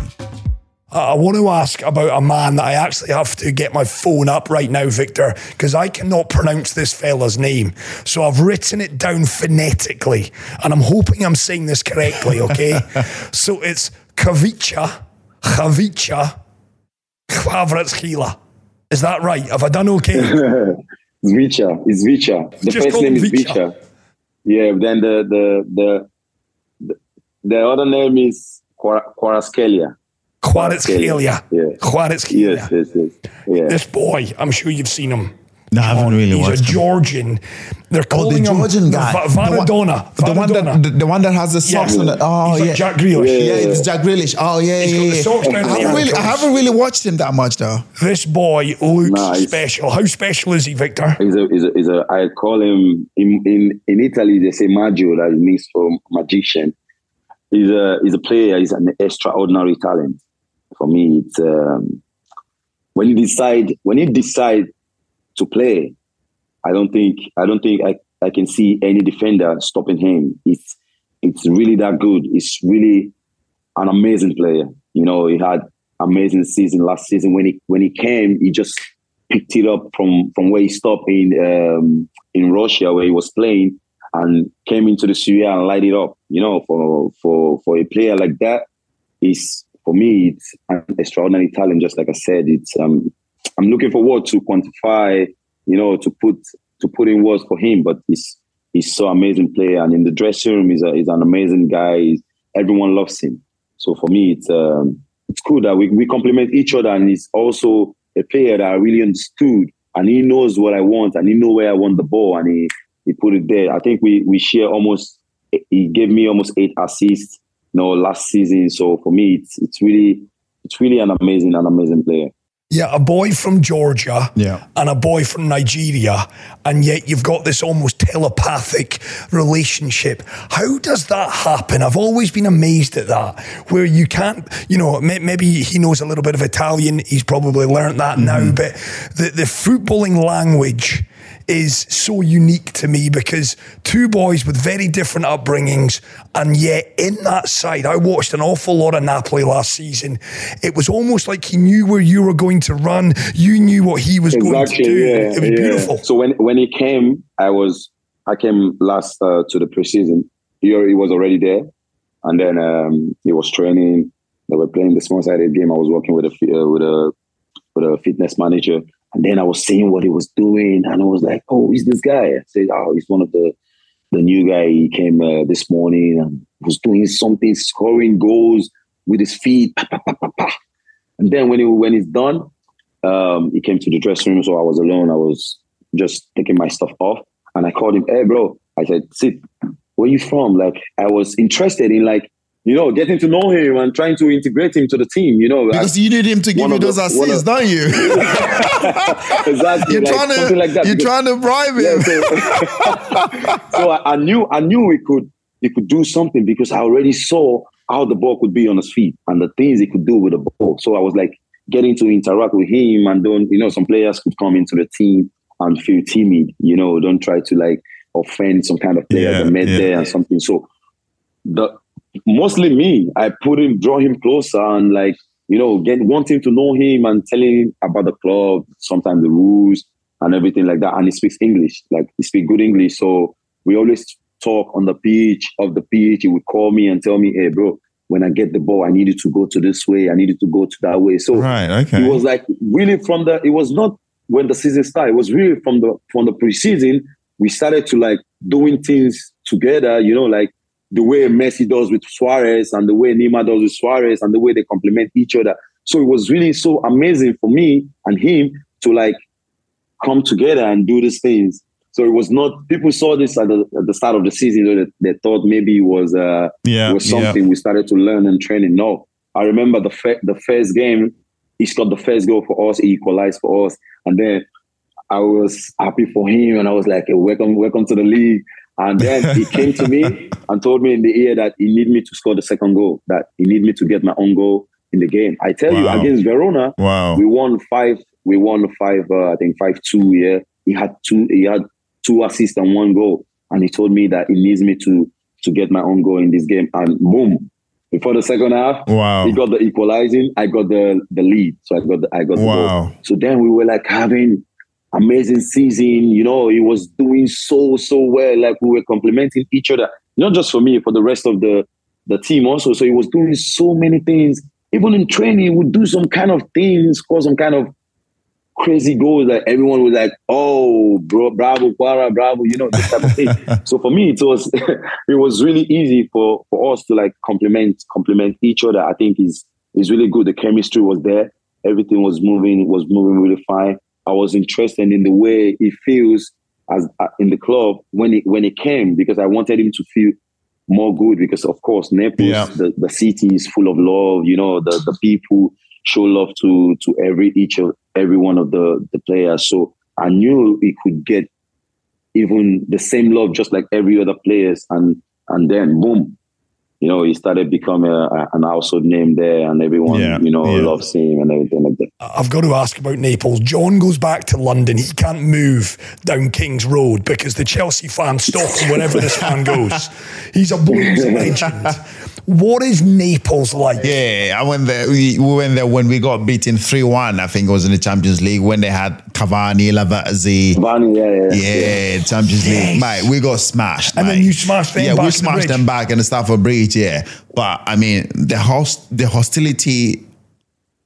I want to ask about a man that I actually have to get my phone up right now, Victor, because I cannot pronounce this fella's name. So I've written it down phonetically, and I'm hoping I'm saying this correctly, okay? so it's Kavicha, Kavicha, Kvaratskhelia. Is that right? Have I done okay? Zvicha. It's Zvicha. The Just first name him is Vicha. Yeah, then the the the the, the other name is Kvaratskhelia. Kvaratskhelia. Yeah. Kvaratskhelia. Yes, yes, yes. Yeah. This boy, I'm sure you've seen him. No, I haven't really watched He's watched a him. Georgian. They're Oh, the calling him Georgian guy. Va- The one- Kvaradona. The one that the, the one that has the socks Yeah. on it. Oh He's like yeah. Jack Grealish. yeah, it's Jack Grealish. Oh yeah, He's got yeah, the yeah. socks down I haven't really, I haven't really watched him that much though. This boy looks Nice. special. How special is he, Victor? He's a, he's a, he's a, I call him in, in, in Italy. They say Maggio, that means for magician. He's a he's a player. He's an extraordinary talent. For me, it's um, when you decide when you decide to play. I don't think I don't think I, I can see any defender stopping him. It's it's really that good. It's really an amazing player. You know, he had amazing season last season when he when he came, he just picked it up from from where he stopped in um, in Russia where he was playing and came into the Serie A and light it up. You know, for for for a player like that, is for me it's an extraordinary talent. Just like I said, it's um, I'm looking forward to quantify. You know, to put to put in words for him, but he's he's so amazing player, and in the dressing room, he's a, he's an amazing guy. He's, everyone loves him. So for me, it's um, it's cool that we, we complement each other, and he's also a player that I really understood, and he knows what I want, and he know where I want the ball, and he he put it there. I think we we share almost. He gave me almost eight assists, know, last season. So for me, it's it's really it's really an amazing an amazing player. Yeah, a boy from Georgia Yeah. and a boy from Nigeria, and yet you've got this almost telepathic relationship. How does that happen? I've always been amazed at that, where you can't, you know, maybe he knows a little bit of Italian, he's probably learnt that mm-hmm. now, but the, the footballing language is so unique to me because two boys with very different upbringings, and yet in that side, I watched an awful lot of Napoli last season. It was almost like he knew where you were going to run, you knew what he was going to do. it was beautiful. So when when he came, I was I came last uh, to the preseason. He, already- he was already there, and then um, he was training. They were playing the small sided game. I was working with a uh, with a with a fitness manager, and then I was seeing what he was doing, and I was like, "Oh, he's this guy." I said, "Oh, he's one of the the new guy. He came uh, this morning and was doing something, scoring goals with his feet." Pa, pa, pa. And then when he when he's done, um, he came to the dressing room, so I was alone. I was just taking my stuff off, and I called him. Hey, bro! I said, "Sit. Where you from?" Like I was interested in like you know getting to know him and trying to integrate him to the team. You know, Because you need him to give you the- those one assists, of- don't you? exactly you're like, trying to like that. you're because- trying to bribe Yeah, him. so, so I, I knew I knew we could he could do something because I already saw how the ball could be on his feet and the things he could do with the ball. So I was like getting to interact with him and don't you know some players could come into the team and feel timid, you know, don't try to like offend some kind of player Yeah, that met yeah. there and something. So the mostly me, I put him, draw him closer and like, you know, get want him to know him and telling him about the club, sometimes the rules and everything like that. And he speaks English, like he speaks good English. So we always talk on the pitch, of the pitch. He would call me and tell me, hey bro, when I get the ball, I needed to go to this way, I needed to go to that way. So Right, okay. it was like really from the it was not when the season started. It was really from the from the preseason we started to like doing things together. You know, like the way Messi does with Suarez and the way Neymar does with Suarez and the way they complement each other. So it was really so amazing for me and him to like come together and do these things. So it was not people saw this at the, at the start of the season. You know, they, they thought maybe it was uh Yeah, was something we started to learn and training. No, I remember the fir- the first game. He scored the first goal for us. He equalized for us, and then I was happy for him, and I was like, hey, "Welcome, welcome to the league." And then he came to me and told me in the ear that he need me to score the second goal. That he need me to get my own goal in the game. I tell you, against Verona, Wow. we won five. We won five. Uh, I think five two. Yeah, he had two. He had two assists and one goal, and he told me that he needs me to to get my own goal in this game. And boom, before the second half, Wow. he got the equalizing. I got the the lead, so I got the I got the Wow. goal. So then we were like having amazing season. You know, he was doing so so well. Like we were complimenting each other, not just for me, for the rest of the the team also. So he was doing so many things. Even in training, he would do some kind of things, score some kind of crazy goals that everyone was like, "Oh, bro, bravo, Kvara, bravo," you know, this type of thing. so for me, it was it was really easy for for us to like complement complement each other. I think is is really good. The chemistry was there. Everything was moving. It was moving really fine. I was interested in the way he feels as uh, in the club when he when he came because I wanted him to feel more good because of course Naples Yeah. the, the city is full of love you know the the people show love to to every each of every one of the the players so I knew he could get even the same love just like every other players and and then boom you know he started becoming a, a- an household name there and everyone Yeah, you know yeah. loves him and everything like that I've got to ask about Naples. John goes back to London. He can't move down King's Road because the Chelsea fans stop him wherever this man goes. He's a Blues legend. What is Naples like? Yeah, I went there. We, we went there when we got beaten three one. I think it was in the Champions League when they had Cavani, Lavezzi. Barney yeah yeah, Yeah, Champions Yes. League, mate. We got smashed, And then you smashed them Yeah, back we in the smashed bridge. them back in the Stamford Bridge. Yeah, but I mean the host, the hostility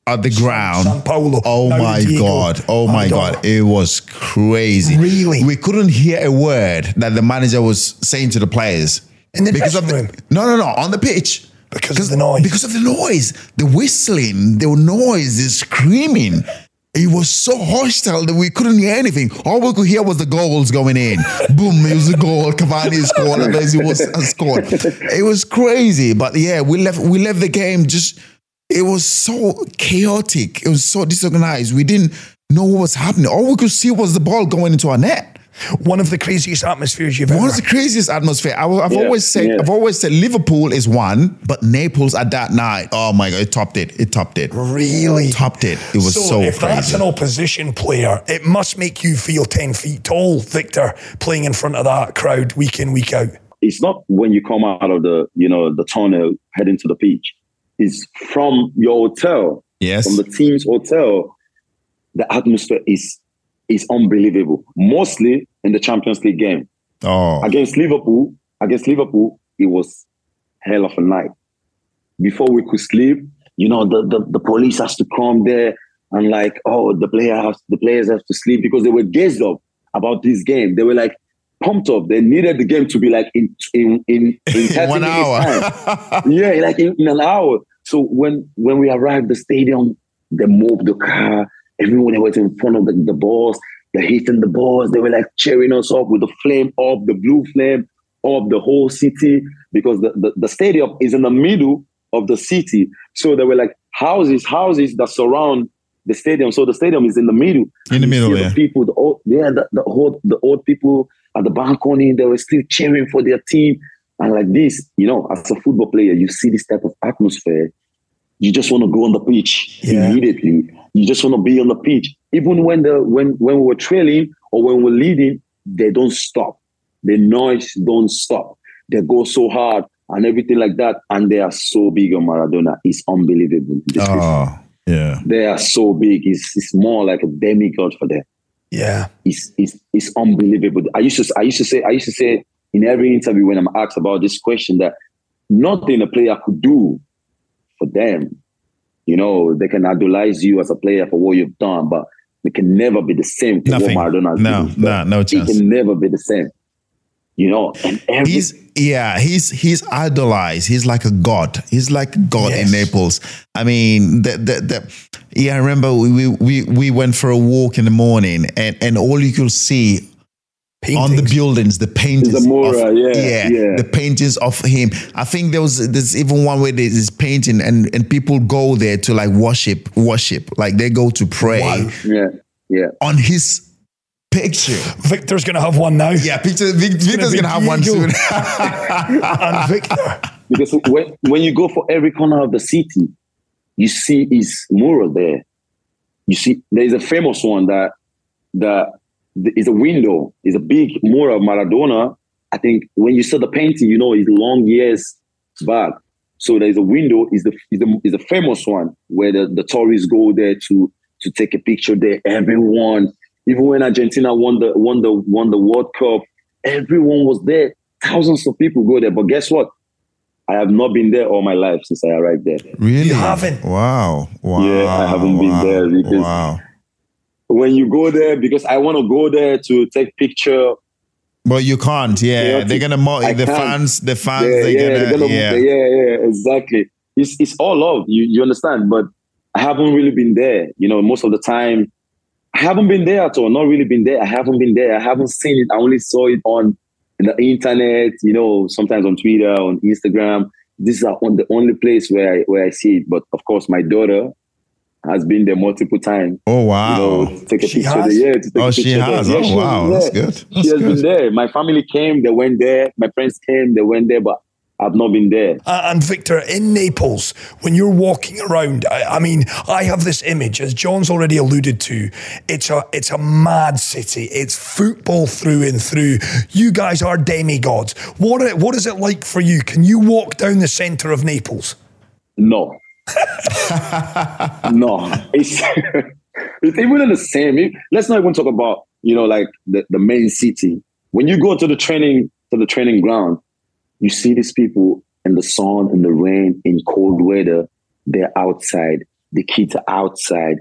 at the ground. San Paolo. Oh Now my Diego. god! Oh my god! It was crazy. Really? we couldn't hear a word that the manager was saying to the players In the because of the room? no, no, no on the pitch. Because of the noise. Because of the noise, the whistling, the noise, the screaming. It was so hostile that we couldn't hear anything. All we could hear was the goals going in. Boom, it was a goal. Cavani scored, and Messi was has scored. It was crazy, but yeah, we left. We left the game just. It was so chaotic. It was so disorganized. We didn't know what was happening. All we could see was the ball going into our net. One of the craziest atmospheres you've One ever of the craziest atmosphere. I, have Yeah, always said, yeah. I've always said Liverpool is one, but Naples at that night, oh my god, it topped it. It topped it. Really? It topped it. It was so, if that's an opposition player, it must make you feel 10 feet tall, Victor, playing in front of that crowd week in, week out. it's not when you come out of the you know the tunnel heading to the pitch it's from your hotel Yes. from the team's hotel the atmosphere is is unbelievable. Mostly in the champions league game. Oh, against liverpool against liverpool it was hell of a night. Before we could sleep you know the, the, the police has to come there and like oh the player has the players have to sleep because they were gassed up about this game. They were like pumped up. They needed the game to be like in in in, in 30 one hour. yeah like in, in an hour. So when when we arrived at the stadium they moved the car everyone that was in front of the, the balls they're hitting the balls they were like cheering us up with the flame of the blue flame of the whole city because the, the, the stadium is in the middle of the city. So there were like houses, houses that surround the stadium. So the stadium is in the middle. In the middle, yeah. The people, the old, yeah, the, the old, the old people at the balcony, they were still cheering for their team. And like this, you know, as a football player, you see this type of atmosphere. You just want to go on the pitch Yeah. immediately. You just want to be on the pitch. Even when the when when we were trailing or when we're leading, they don't stop. The noise don't stop. They go so hard and everything like that. And they are so big on Maradona. It's unbelievable. This oh, yeah. They are so big. It's, it's more like a demigod for them. Yeah. It's, it's, it's unbelievable. I used to I used to say I used to say in every interview when I'm asked about this question that nothing a player could do for them. You know, they can idolize you as a player for what you've done, but It can never be the same. to what Nothing. Maradona has No, been, bro. no, no It can never be the same. You know, and every, He's yeah, he's he's idolized. He's like a god. He's like a god in Naples. I mean, the, the, the, yeah, I remember we, we we went for a walk in the morning, and and all you could see on the buildings, the paintings, The mural, of, yeah, yeah. the paintings of him. I think there was there's even one where there's this painting, and and people go there to like worship, worship, like they go to pray Wow. yeah, yeah. on his picture. Victor's going to have one now. Yeah, picture. Vic, Victor's be gonna have one soon. And Victor. Because when, when you go for every corner of the city, you see his mural there. You see, there is a famous one that that is a window, is a big mural of Maradona. I think when you saw the painting, you know, it's long years back. So there's a window, is the is the is a famous one where the, the tourists go there to to take a picture there. Everyone, even when Argentina won the won the won the World Cup, everyone was there. Thousands of people go there. But guess what? I have not been there all my life since I arrived there. Really? You haven't? Wow. Wow. Yeah, I haven't been there because- Wow. When you go there, because I want to go there to take picture. But you can't. Yeah, they're gonna mo- I the can't. fans. The fans. Yeah, they're yeah, gonna. they're gonna- yeah. yeah, yeah, exactly. It's it's all love. You you understand? But I haven't really been there. You know, most of the time, I haven't been there at all. Not really been there. I haven't been there. I haven't seen it. I only saw it on the internet. You know, sometimes on Twitter, on Instagram. This is on the only place where I where I see it. But of course, my daughter has been there multiple times. Oh You wow. know, to take a She picture has? there. Yeah, to take Oh, a she picture there. has. Yeah, Oh, she wow. That's there. good. She has good. been there. My family came, they went there. My friends came, they went there, but I've not been there. Uh, and Victor, in Naples, when you're walking around, I, I mean, I have this image, as John's already alluded to. It's a it's a mad city. It's football through and through. You guys are demigods. What are- what is it like for you? Can you walk down the centre of Naples? No. no. It's it's even in the same. It- Let's not even talk about, you know, like the, the main city. When you go to the training to the training ground, you see these people in the sun, in the rain, in cold weather. They're outside. The kids are outside.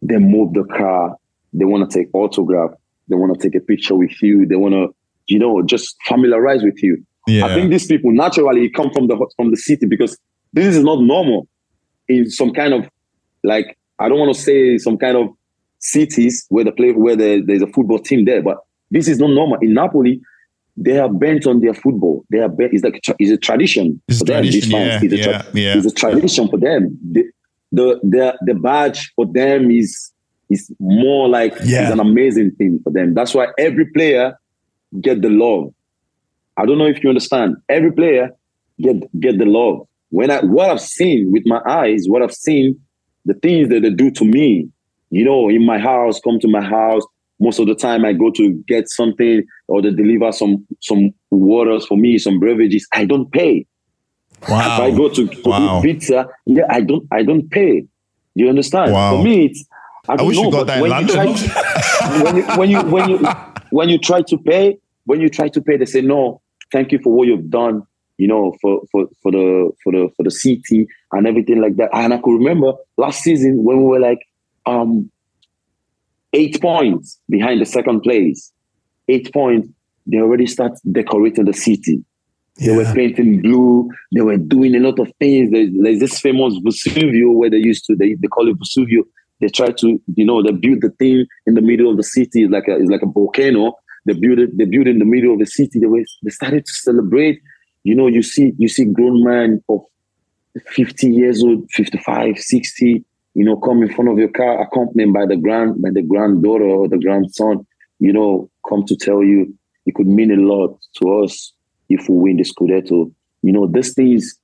They move the car. They want to take autograph. They want to take a picture with you. They want to, you know, just familiarize with you. Yeah. I think these people naturally come from the from the city because this is not normal in some kind of like I don't want to say some kind of cities where the play where the, there's a football team there, but this is not normal in Napoli. They are bent on their football. They are bent. It's like a it's a tradition It's for a them. Yeah, it's, a yeah, yeah. it's a tradition for them. The, the the the badge for them is is more like Yeah. it's an amazing thing for them. That's why every player get the love. I don't know if you understand. Every player get get the love. When I what I've seen with my eyes, what I've seen, the things that they do to me, you know, in my house, come to my house. Most of the time, I go to get something or they deliver some some waters for me, some beverages. I don't pay. wow. If I go to, to Wow. eat pizza, yeah, I don't I don't pay. You understand? Wow. For me, it's I, don't wish you got that in when you when you when you when you when you try to pay, when you try to pay, they say no, thank you for what you've done, you know, for for for the for the for the city and everything like that. And I could remember last season when we were like um eight points behind the second place, eight points, they already start decorating the city. They were painting blue. They were doing a lot of things. There's, there's this famous Vesuvio where they used to they, they call it Vesuvio. They try to you know they build the thing in the middle of the city. It's like a it's like a volcano. They build it. They build in the middle of the city. They were they started to celebrate. You know, you see you see grown man of 50 years old, 55, 60, you know, come in front of your car, accompanied by the grand by the granddaughter or the grandson, you know, come to tell you it could mean a lot to us if we win the Scudetto. You know, these things,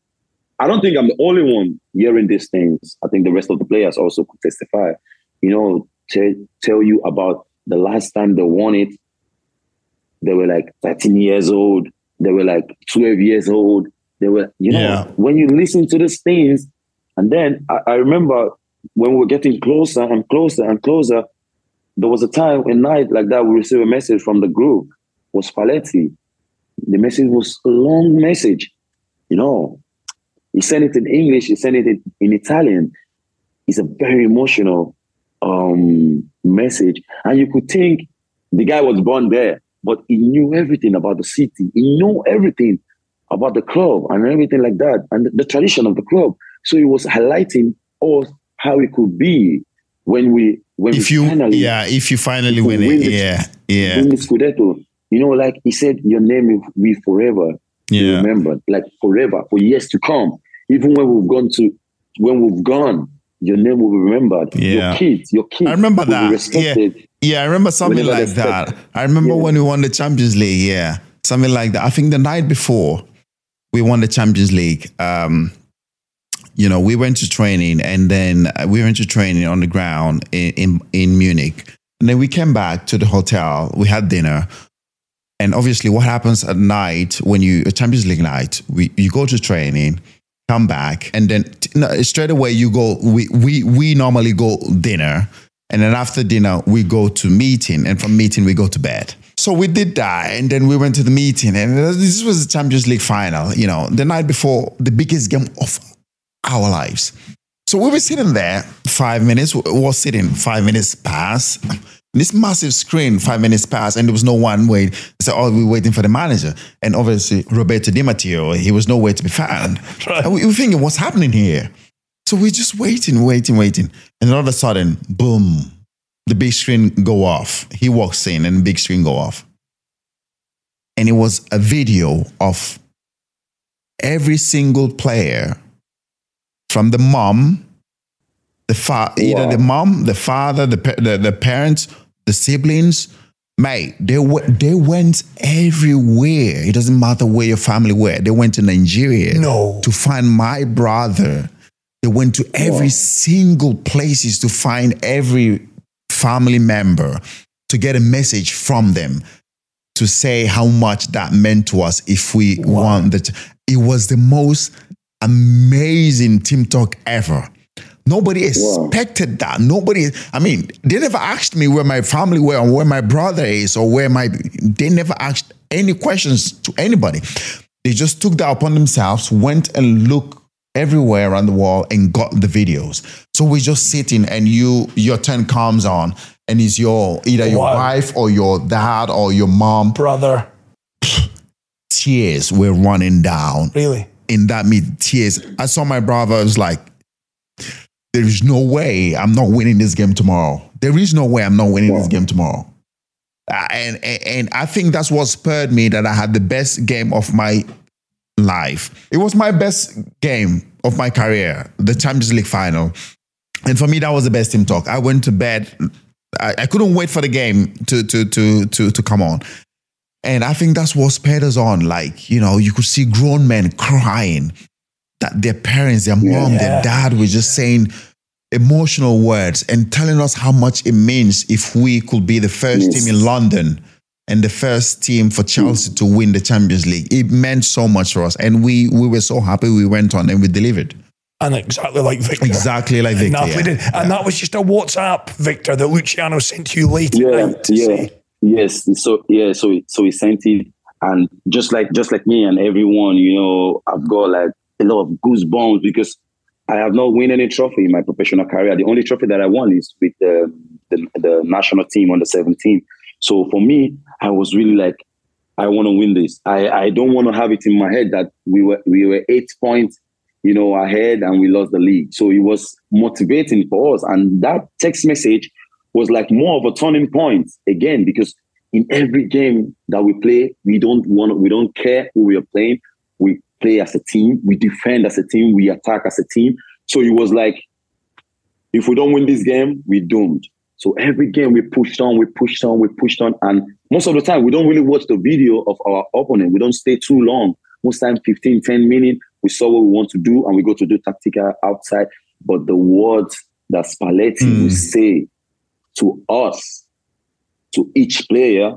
I don't think I'm the only one hearing these things. I think the rest of the players also could testify. You know, tell tell you about the last time they won it. They were like 13 years old. They were like 12 years old. They were, you know, Yeah. when you listen to these things, and then I, I remember when we were getting closer and closer and closer, there was a time, a night like that, we received a message from the group, was Spalletti. The message was a long message, you know. He sent it in English, he sent it in, in Italian. It's a very emotional um, message, and you could think the guy was born there, but he knew everything about the city. He knew everything about the club and everything like that, and the, tradition of the club. So he was highlighting us how it could be when we when If we you, finally yeah, if you finally win win it, the- yeah, yeah, win the Scudetto. You know, like he said, your name will be forever yeah. remembered, like forever, for years to come. Even when we've gone to, when we've gone, your name will be remembered. Yeah. Your kids, your kids. I remember will be that. Respected. Yeah, I remember something like that. I remember Yeah. when we won the Champions League. Yeah, something like that. I think the night before we won the Champions League, um, you know, we went to training and then uh, we went to training on the ground in, in, in Munich. And then we came back to the hotel. We had dinner. And obviously, what happens at night when you, a Champions League night, we, you go to training, come back, and then t- no, straight away you go, we, we, we normally go dinner. And then after dinner, we go to meeting. And from meeting, we go to bed. So we did that. And then we went to the meeting. And this was the Champions League final, you know, the night before the biggest game of our lives. So we were sitting there, five minutes, we was sitting, five minutes pass. This massive screen, five minutes pass, and there was no one wait. So, oh, we were waiting for the manager. And obviously, Roberto Di Matteo, he was nowhere to be found. Right. And we were thinking, what's happening here? So we're just waiting, waiting, waiting. And all of a sudden, boom, the big screen go off. He walks in and the big screen go off. And it was a video of every single player from the mom, the fa- either the mom, the father, the, the the parents, the siblings. Mate, they w- they went everywhere. It doesn't matter where your family were. They went to Nigeria No. to find my brother. They went to every single places to find every family member to get a message from them to say how much that meant to us if we won that. It was the most amazing team talk ever. Nobody expected that. Nobody, I mean, they never asked me where my family were or where my brother is or where my, they never asked any questions to anybody. They just took that upon themselves, went and looked everywhere around the world and got the videos. So we're just sitting and you, your turn comes on and it's your, either your Wow. wife or your dad or your mom. Brother, Tears were running down really? in that meeting, tears. I saw my brother. I was like, there is no way I'm not winning this game tomorrow. There is no way I'm not winning this game tomorrow. Uh, and, and and I think that's what spurred me that I had the best game of my life. It was my best game of my career, the Champions League final. And for me, that was the best team talk. I went to bed. I, I couldn't wait for the game to to to to to come on. And I think that's what spurred us on. Like, you know, you could see grown men crying that their parents, their mom, Yeah. their dad were just saying emotional words and telling us how much it means if we could be the first Yes. team in London and the first team for Chelsea to win the Champions League. It meant so much for us. And we we were so happy we went on and we delivered. And exactly like Victor. Exactly like Victor. Napoli yeah. did. And that was just a WhatsApp, Victor, that Luciano sent to you late yeah, at night to yeah, say, yes. So yeah, so so he sent it, and just like just like me and everyone, you know, I've got like a lot of goosebumps because I have not won any trophy in my professional career. The only trophy that I won is with the the, the national team on the 17. So for me, I was really like, I want to win this. I I don't want to have it in my head that we were we were eight points you know, ahead and we lost the league. So it was motivating for us. And that text message was like more of a turning point again, because in every game that we play, we don't want we don't care who we are playing. We play as a team, we defend as a team, we attack as a team. So it was like, if we don't win this game, we're doomed. So every game we pushed on, we pushed on, we pushed on. And most of the time, we don't really watch the video of our opponent. We don't stay too long. Most time, 15, 10 minutes, we saw what we want to do and we go to do tactical outside. But the words that Spalletti will say to us, to each player,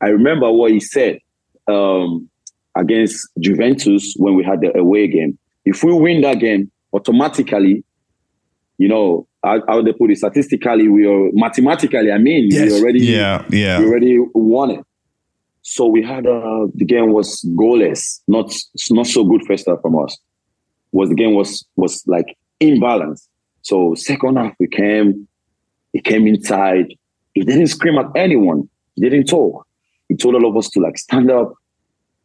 I remember what he said um, against Juventus when we had the away game. If we win that game, automatically, you know, how, how they put it, statistically, we are mathematically, I mean, Yes. we already Yeah, yeah. we already won it. So we had uh, the game was goalless, not not so good first half from us. Was the game was was like imbalance. So second half we came, He came inside. He didn't scream at anyone. He didn't talk. He told all of us to like stand up.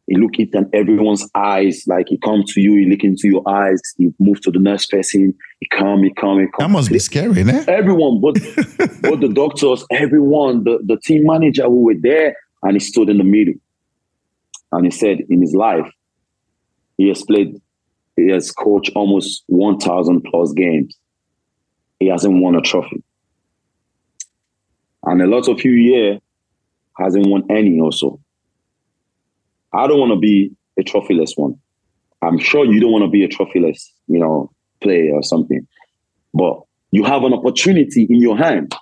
He looked at everyone's eyes, like he come to you, he look into your eyes, he move to the next person, he come, he come, he come. That must be scary, né? Everyone, but but the doctors, everyone, the, the team manager who were there, and he stood in the middle. And he said in his life, he has played, he has coached almost 1,000 plus games. He hasn't won a trophy. And a lot of you here hasn't won any also. I don't want to be a trophyless one. I'm sure you don't want to be a trophyless, you know, player or something. But you have an opportunity in your hand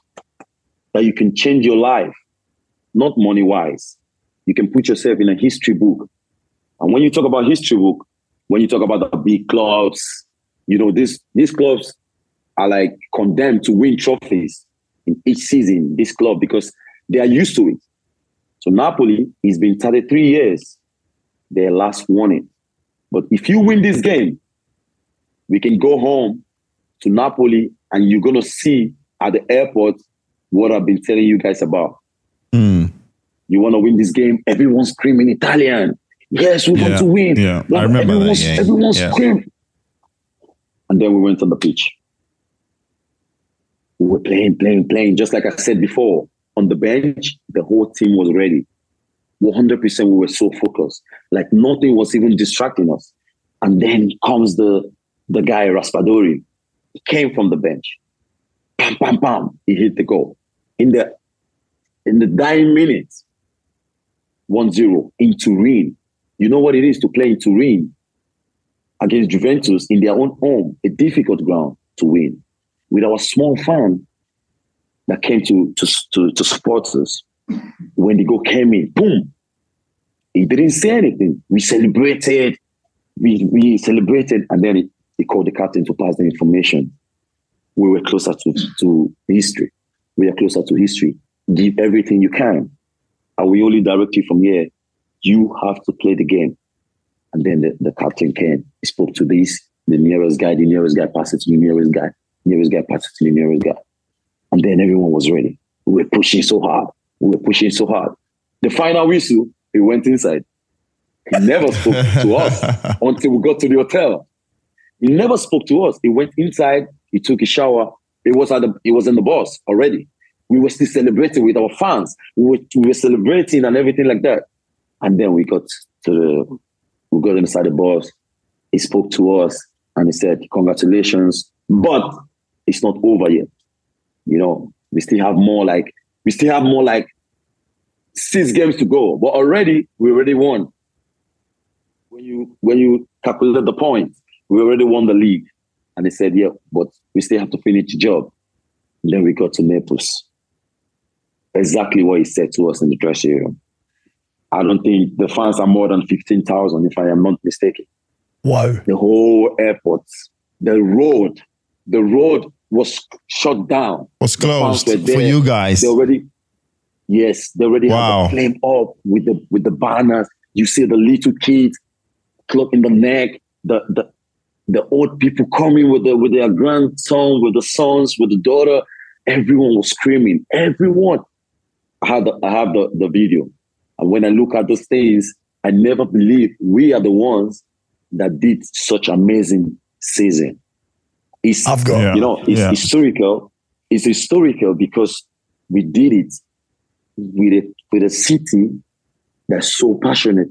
that you can change your life, not money wise. You can put yourself in a history book. And when you talk about history book, when you talk about the big clubs, you know, these these clubs are like condemned to win trophies in each season, this club, because they are used to it. So Napoli, it's been 33 years. They last warning. But if you win this game, we can go home to Napoli and you're gonna see at the airport what I've been telling you guys about. Mm. You wanna win this game, everyone's screaming Italian. Yes, we Yeah, want to win. yeah, Like, I remember that everyone's, game. Everyone's Yeah. screaming. And then we went on the pitch. We were playing, playing, playing. Just like I said before, on the bench, the whole team was ready. 100% we were so focused. Like nothing was even distracting us. And then comes the the guy, Raspadori. He came from the bench. Pam, pam, pam. He hit the goal. In the in the dying minutes, 1-0 in Turin. You know what it is to play in Turin against Juventus in their own home, a difficult ground to win. With our small fan that came to to to, to support us, when the goal came in, boom, he didn't say anything. We celebrated, we we celebrated, and then he, he called the captain to pass the information. We were closer to, to history. We are closer to history. Give everything you can. And we only direct you from here. You have to play the game. And then the, the captain came. He spoke to this, the nearest guy, the nearest guy passed it to the nearest guy, nearest guy passed it to the nearest guy. And then everyone was ready. We were pushing so hard. We were pushing so hard. The final whistle, he went inside. He never spoke to us until we got to the hotel. He never spoke to us. He went inside, he took a shower. It was at the it was in the bus already. We were still celebrating with our fans. We were, we were celebrating and everything like that. And then we got to the we got inside the bus. He spoke to us and he said, Congratulations, but it's not over yet. You know, we still have more like we still have more like six games to go. But already we already won. When you when you calculate the points, we already won the league. And they said, Yeah, but we still have to finish the job. And then we got to Naples. Exactly what he said to us in the dressing room. I don't think the fans are more than 15,000, if I am not mistaken. Wow. The whole airport, the road, the road was shut down. Was closed for you guys. They already, yes, they already Wow. have the flame up with the with the banners. You see the little kids, clock in the neck, the the the old people coming with the with their grandson, with the sons, with the daughter. Everyone was screaming. Everyone. I had the, I have the, the video. And when I look at those things, I never believe we are the ones that did such amazing season. It's I've got you know, it's yeah. historical. It's historical because we did it with a with a city that's so passionate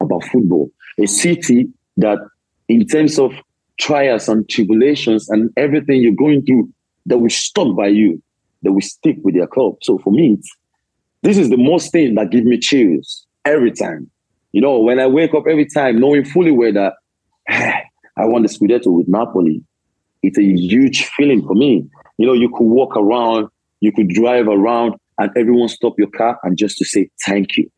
about football. A city that, in terms of trials and tribulations and everything you're going through, that will stuck by you, that will stick with your club. So for me, this is the most thing that give me chills every time. You know, when I wake up every time, knowing fully well that I won the Scudetto with Napoli, it's a huge feeling for me. You know, you could walk around, you could drive around, and everyone stop your car and just to say thank you.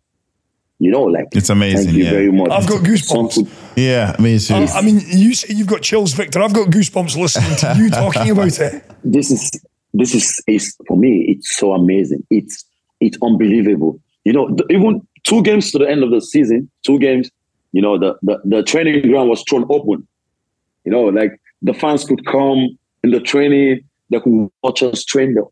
You know, like It's amazing, Thank you yeah. very much. I've got goosebumps. Some- Yeah, me too. I, I mean, you say you've got chills, Victor. I've got goosebumps listening to you talking about it. this is this is is for me. It's so amazing. It's it's unbelievable. You know, the, even two games to the end of the season, two games. You know, the, the the training ground was thrown open. You know, like the fans could come in the training. They could watch us train. The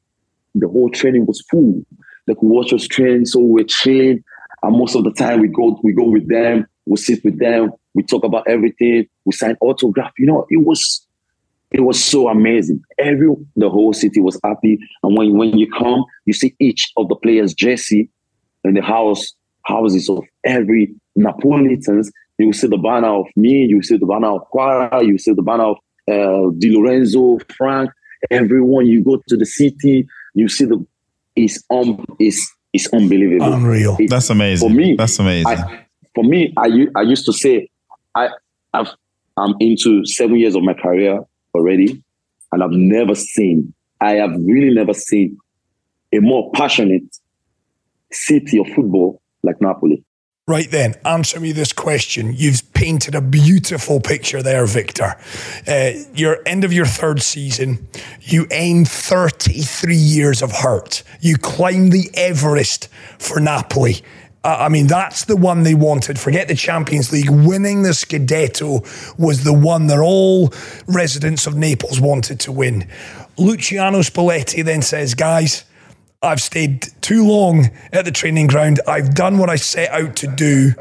the whole training was full. Like we watch us train, so we're chilling. And most of the time we go we go with them, we sit with them, we talk about everything, we sign autograph. You know, it was it was so amazing. Every the whole city was happy. And when when you come, you see each of the players' jersey in the house houses of every Napolitans. You see the banner of me. You see the banner of Kvara. You see the banner of uh, Di Lorenzo, Frank. Everyone. You go to the city. You see the. It's um. It's it's unbelievable. Unreal. It- That's amazing. For me, That's amazing. I, for me, I I used to say, I I've, I'm into seven years of my career already, and I've never seen, I have really never seen a more passionate city of football like Napoli. Right then, answer me this question. You've painted a beautiful picture there, Victor. Uh, you're end of your third season. You end 33 years of hurt. You climb the Everest for Napoli. Uh, I mean, that's the one they wanted. Forget the Champions League. Winning the Scudetto was the one that all residents of Naples wanted to win. Luciano Spalletti then says, guys, I've stayed too long at the training ground. I've done what I set out to do.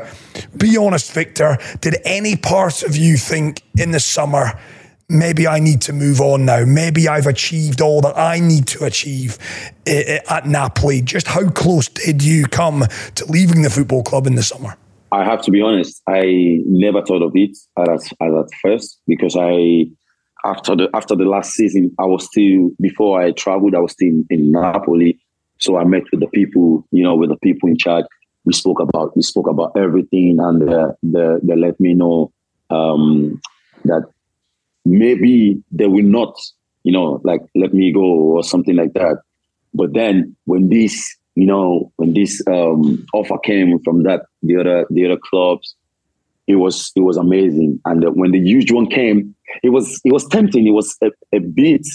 Be honest, Victor. Did any part of you think in the summer, maybe I need to move on now? Maybe I've achieved all that I need to achieve eh, eh, at Napoli? Just how close did you come to leaving the football club in the summer? I have to be honest. I never thought of it at at first because I after the after the last season I was still before I traveled I was still in, in Napoli. So I met with the people, you know, with the people in charge. We spoke about we spoke about everything, and uh, they they let me know um, that maybe they will not, you know, like let me go or something like that. But then when this, you know, when this um, offer came from that the other the other clubs, it was it was amazing. And when the huge one came, it was it was tempting. It was a, a bit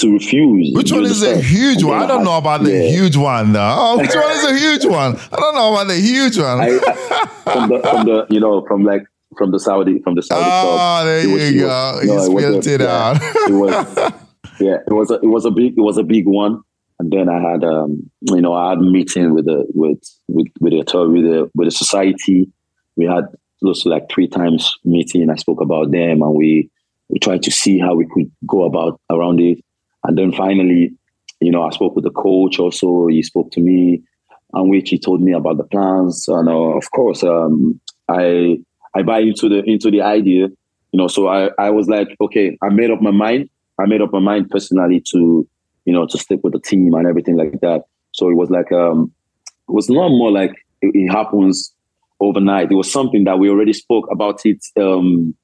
to refuse. Which one is a huge one? I don't know about the huge one though. Oh, which one is a huge one? I don't know about the huge one. I, I, from the from the you know from like from the Saudi from the Saudi Ah, club. there it was- you go. You no, it a- it yeah, out. it was yeah, it was a it was a big it was a big one. And then I had um you know I had a meeting with the with with with the with the with the society. We had close to like three times meeting. I spoke about them and we we tried to see how we could go about around it. And then finally, you know, I spoke with the coach also. He spoke to me, and which he told me about the plans. And uh, of course, um, I I buy into the into the idea. You know, so I I was like, okay, I made up my mind. I made up my mind personally to you know to stick with the team and everything like that. So it was like um, it was not more like it, it happens overnight. It was something that we already spoke about it um,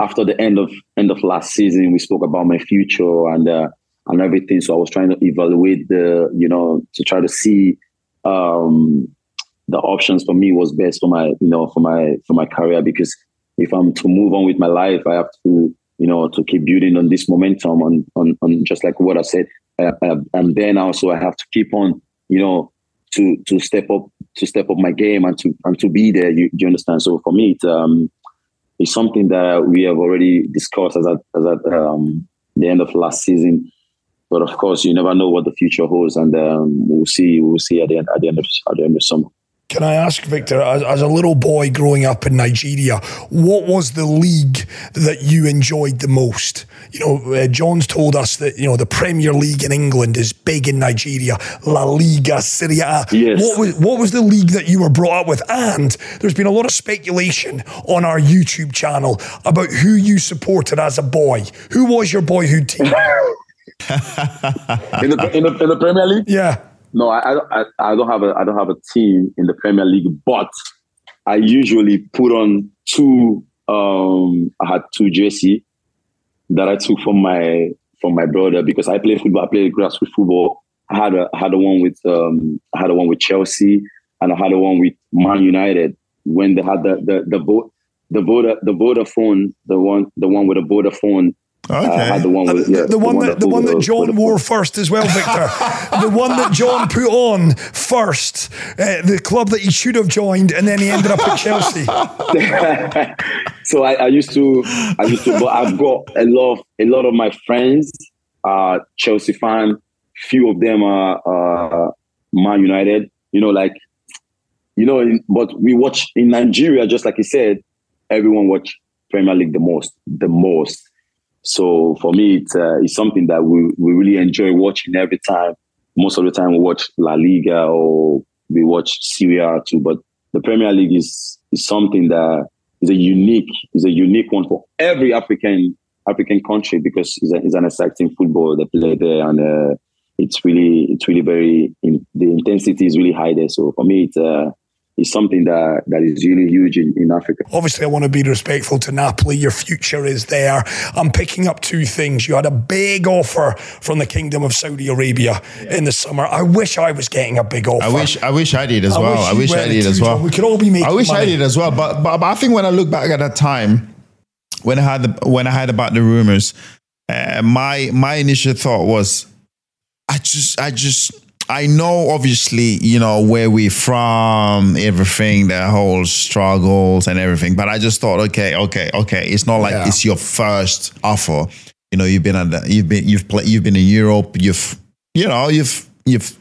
after the end of end of last season. We spoke about my future and uh, and everything. So I was trying to evaluate the you know to try to see um, the options for me was best for my you know for my for my career because if I'm to move on with my life, I have to you know to keep building on this momentum on on, on just like what I said, and then also I have to keep on you know to to step up to step up my game and to and to be there. You, you understand? So for me, it's um it's something that we have already discussed as at as at um, the end of last season. But of course, you never know what the future holds, and um, we'll see. We'll see at the end at the end of at the end of summer. Can I ask, Victor, as, as a little boy growing up in Nigeria, what was the league that you enjoyed the most? You know, uh, John's told us that, you know, the Premier League in England is big in Nigeria, La Liga, Serie A. Yes. What was, what was the league that you were brought up with? And there's been a lot of speculation on our YouTube channel about who you supported as a boy. Who was your boyhood team? In the, in the in the Premier League, yeah. no, I, I don't- I don't have a I don't have a team in the Premier League, but I usually put on two. Um, I had two jersey that I took from my from my brother because I play football. I play grassroots football. I had a I had a one with um I had a one with Chelsea and I had a one with Man United when they had the the the vote the Voda the Vodafone phone the one the one with the Vodafone. Had Okay. the one with yeah, the, the one that the one that John wore first as well, Victor. the one that John put on first, uh, the club that he should have joined, and then he ended up at Chelsea. so I, I used to, I used to, but I've got a lot of a lot of my friends are Chelsea fan few of them are, are Man United. You know, like you know, in, but we watch in Nigeria, just like you said, everyone watch Premier League the most, the most. So for me, it's, uh, it's something that we, we really enjoy watching every time. Most of the time, we watch La Liga or we watch Serie A too. But the Premier League is is something that is a unique is a unique one for every African African country because it's, a, it's an exciting football they play there and uh, it's really it's really very in, the intensity is really high there. So for me, it's uh, is something that, that is really huge in, in Africa. Obviously, I want to be respectful to Napoli. Your future is there. I'm picking up two things. You had a big offer from the Kingdom of Saudi Arabia yeah. in the summer. I wish I was getting a big offer. I wish I wish I did as I well. I wish I did as well. We could all be making. I wish money. I did as well. But, but but I think when I look back at that time, when I had the, when I heard about the rumors, uh, my my initial thought was, I just I just I know, obviously, you know, where we're from, everything, the whole struggles and everything. But I just thought, okay, okay, okay. It's not like yeah. it's your first offer. You know, you've been at the, you've been you've played you've been in Europe. You've you know you've you've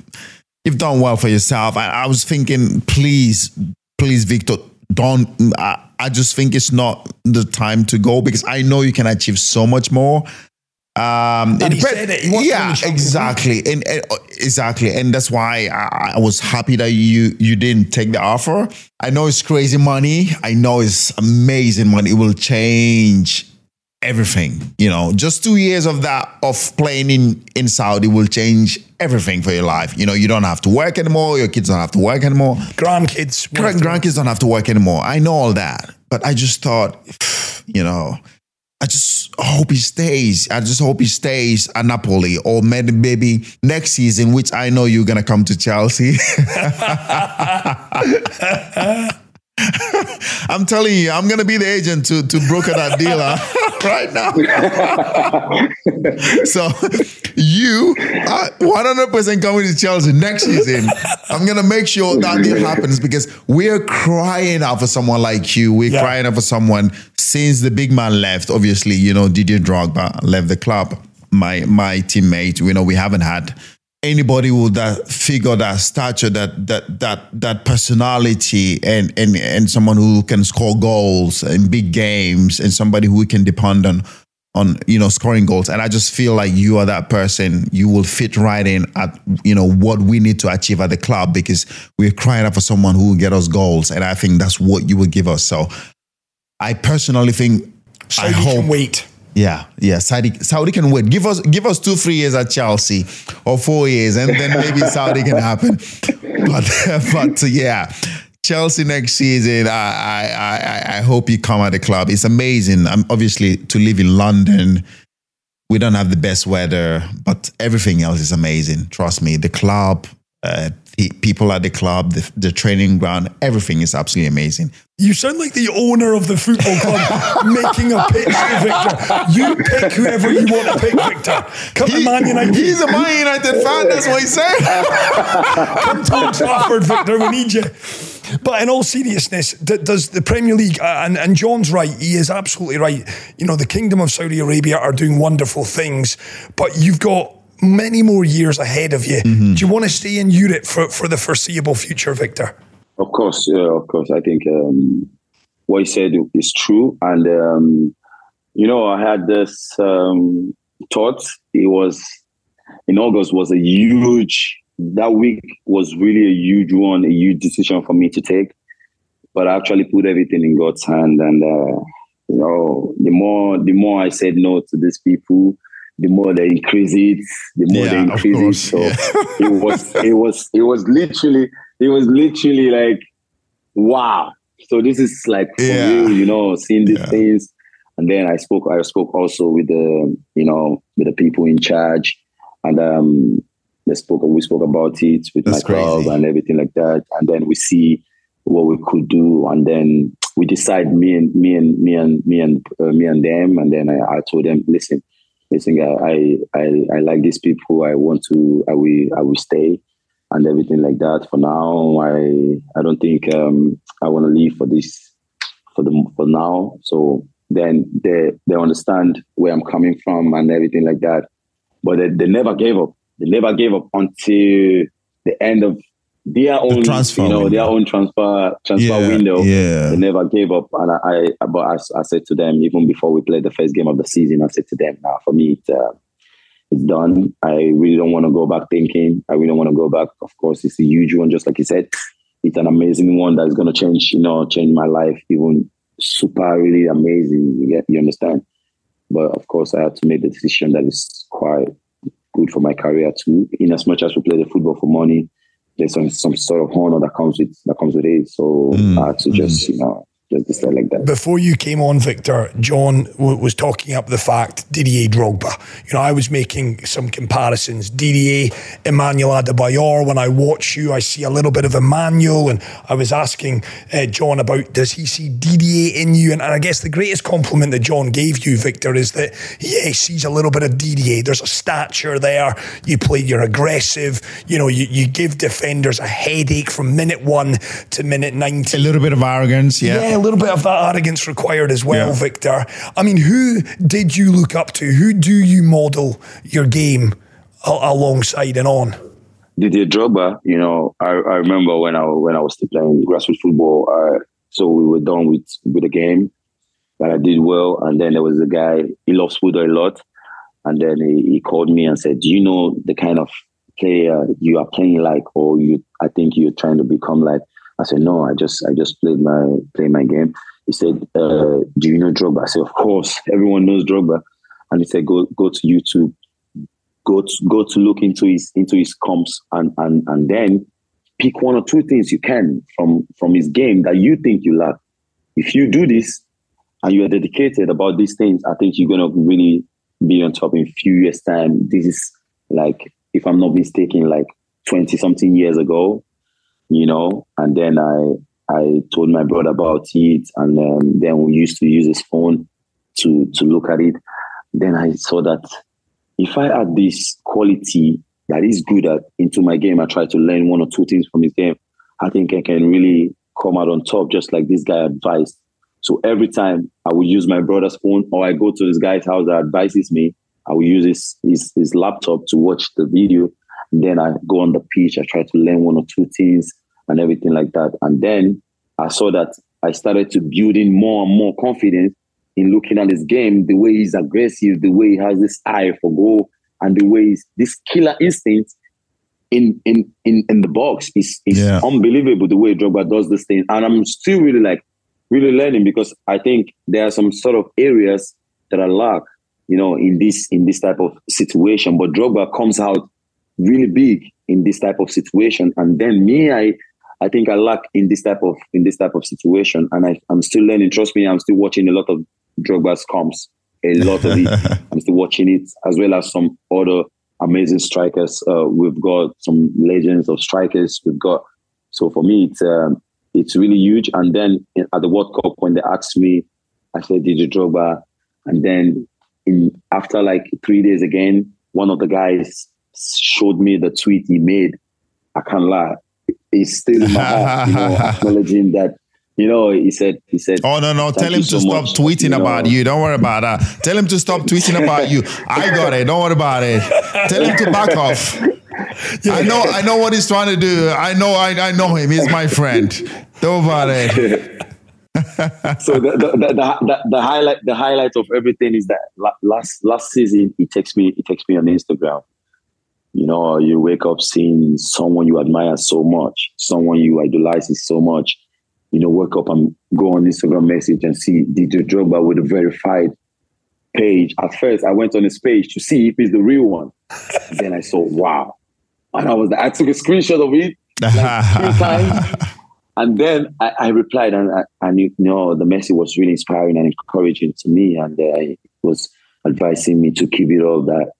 you've done well for yourself. I, I was thinking, please, please, Victor, don't. I, I just think it's not the time to go because I know you can achieve so much more. Um, and he said it. He yeah, exactly, and, and, exactly, and that's why I, I, was happy that you you didn't take the offer. I know it's crazy money. I know it's amazing money. It will change everything. You know, just two years of that of playing in in Saudi will change everything for your life. You know, you don't have to work anymore. Your kids don't have to work anymore. Grandkids, grandkids don't have to work anymore. I know all that, but I just thought, you know I just hope he stays. I just hope he stays at Napoli or maybe next season, which I know you're gonna come to Chelsea. I'm telling you, I'm gonna be the agent to to broker that deal right now. so you are 100% coming to Chelsea next season. I'm gonna make sure that deal happens because we're crying out for someone like you. We're yeah. crying out for someone since the big man left. Obviously, you know Didier Drogba left the club. My my teammate, you know, we haven't had anybody with that figure, that stature, that that that that personality, and and and someone who can score goals in big games, and somebody who we can depend on on you know scoring goals. And I just feel like you are that person. You will fit right in at you know what we need to achieve at the club because we're crying out for someone who will get us goals, and I think that's what you will give us. So, I personally think. So I hope, wait yeah, yeah. Saudi, Saudi can wait. Give us, give us two, three years at Chelsea, or four years, and then maybe Saudi can happen. But, but yeah, Chelsea next season. I, I, I, hope you come at the club. It's amazing. I'm obviously to live in London. We don't have the best weather, but everything else is amazing. Trust me. The club, uh, people at the club, the, the training ground, everything is absolutely amazing. You sound like the owner of the football club making a pitch to Victor. You pick whoever you want to pick, Victor. Come he, to Man United. He's a Man United fan, that's what he's saying. Come to Old Trafford, Victor, we need you. But in all seriousness, does the Premier League, uh, and, and John's right, he is absolutely right. You know, the Kingdom of Saudi Arabia are doing wonderful things, but you've got many more years ahead of you. Mm-hmm. Do you want to stay in Europe for, for the foreseeable future, Victor? Of course, yeah, of course. I think um, what he said is true. And, um, you know, I had this um, thought. It was in August was a huge, that week was really a huge one, a huge decision for me to take. But I actually put everything in God's hand. And, uh, you know, the more, the more I said no to these people, the more they increase it, the more yeah, they increase it. So yeah. it was, it was, it was literally, it was literally like, wow. So this is like for yeah. you, you know, seeing these things. And then I spoke, I spoke also with the, you know, with the people in charge, and um, they spoke, we spoke about it with That's my club and everything like that. And then we see what we could do, and then we decide me and me and me and me and uh, me and them. And then I, I told them, listen listen, I, I, I like these people. I want to, I will, I will stay and everything like that. For now, I, I don't think um, I want to leave for this, for the, for now. So then they, they understand where I'm coming from and everything like that. But they, they never gave up. They never gave up until the end of their own transfer you know, window. their own transfer transfer Yeah, window. yeah. They never gave up. And I, I but I, I said to them, even before we played the first game of the season, I said to them, now for me, it's, uh, it's done. I really don't want to go back thinking. I really don't want to go back. Of course, it's a huge one, just like you said. It's an amazing one that is going to change, you know, change my life even super, really amazing. You get, you understand? But of course, I had to make the decision that is quite good for my career too. In as much as we play the football for money, there's some, some sort of honor that comes with that comes with it. So mm, I had to just, you know, just decide like that. Before you came on, Victor, John w- was talking up the fact Didier Drogba. You know, I was making some comparisons. Didier, Emmanuel Adebayor. When I watch you, I see a little bit of Emmanuel, and I was asking uh, John about does he see Didier in you? And, and I guess the greatest compliment that John gave you, Victor, is that yeah, he sees a little bit of Didier. There's a stature there. You play, you're aggressive. You know, you, you give defenders a headache from minute one to minute ninety. A little bit of arrogance, yeah. Yeah, a little bit of that arrogance required as well, Yeah. Victor. I mean, who did you look up to? Who do you model your game a- alongside and on? Didier Drogba, you know, I, I remember when I when I was still playing grassroots football. Uh, so we were done with with the game, but I did well. And then there was a guy he loves football a lot, and then he, he called me and said, "Do you know the kind of player you are playing like, or you? I think you're trying to become like." I said, "No, I just I just played my play my game." He said, uh, "Do you know Drogba?" I said, "Of course, everyone knows Drogba." And he said, "Go go to YouTube." go to go to look into his into his comps and and and then pick one or two things you can from from his game that you think you lack. If you do this and you are dedicated about these things, I think you're gonna really be on top in a few years' time. This is like, if I'm not mistaken, like 20 something years ago, you know, and then I I told my brother about it, and um, then we used to use his phone to to look at it. Then I saw that if I add this quality that is good at into my game, I try to learn one or two things from his game. I think I can really come out on top, just like this guy advised. So every time I will use my brother's phone, or I go to this guy's house that advises me, I will use his his, his laptop to watch the video. Then I go on the pitch. I try to learn one or two things and everything like that. And then I saw that I started to build in more and more confidence in looking at his game, the way he's aggressive, the way he has this eye for goal, and the way he's, this killer instinct in in in, in the box is is Yeah. unbelievable. The way Drogba does this thing, and I'm still really like really learning because I think there are some sort of areas that I lack, you know, in this in this type of situation. But Drogba comes out really big in this type of situation, and then me, I I think I lack in this type of in this type of situation, and I, I'm still learning. Trust me, I'm still watching a lot of Drogba's comps, a lot of it. I'm still watching it as well as some other amazing strikers. Uh, we've got some legends of strikers. We've got so for me, it's um, it's really huge. And then at the World Cup, when they asked me, I said "Did Didier Drogba, and then in after like three days again, one of the guys showed me the tweet he made. I can't lie, it's still in my heart, you know, acknowledging that. You know, he said, he said. Oh no no! Tell you him so to stop much," tweeting know. about you. Don't worry about that. Tell him to stop tweeting about you. I got it. Don't worry about it. Tell him to back off. I know. I know what he's trying to do. I know. I, I know him. He's my friend. Don't worry about it. so the the, the, the, the, the highlight the highlight of everything is that last last season he takes me he takes me on Instagram. You know, you wake up seeing someone you admire so much, someone you idolize so much. You know, wake up and go on Instagram message and see Didier Drogba with a verified page. At first, I went on his page to see if he's the real one. then I saw, wow, and I was I took a screenshot of it like three times. And then I, I replied, and I, and you know, the message was really inspiring and encouraging to me, and uh, it was advising me to keep it up. That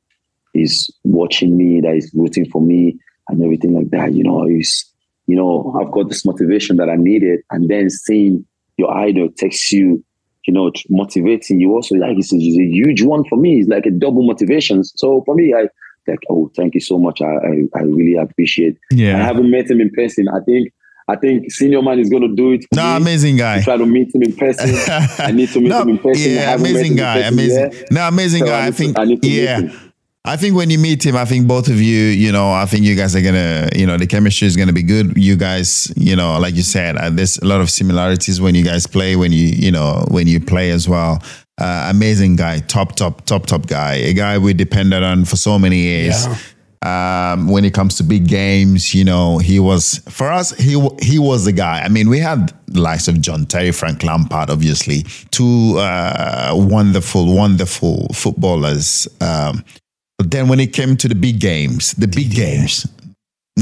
he's watching me, that he's rooting for me, and everything like that. You know, he's, you know, I've got this motivation that I needed, and then seeing your idol text you, you know, motivating you also like it's a, it's a huge one for me. It's like a double motivation. So for me, I like, oh, thank you so much. I I, I really appreciate. Yeah. I haven't met him in person. I think I think Senior Man is going to do it. No, me. amazing guy. Try to meet him in person. I need to meet No, him in person. Yeah, amazing guy, amazing. yet. No, amazing So guy. I think I to yeah. I think when you meet him, I think both of you, you know, I think you guys are gonna, you know, the chemistry is gonna be good. You guys, you know, like you said, uh, there's a lot of similarities when you guys play, when you, you know, when you play as well. Uh, amazing guy, top, top, top, top guy. A guy we depended on for so many years. Yeah. Um, when it comes to big games, you know, he was for us. He he was the guy. I mean, we had the likes of John Terry, Frank Lampard, obviously, two uh, wonderful, wonderful footballers. Um, but then when it came to the big games, the big games,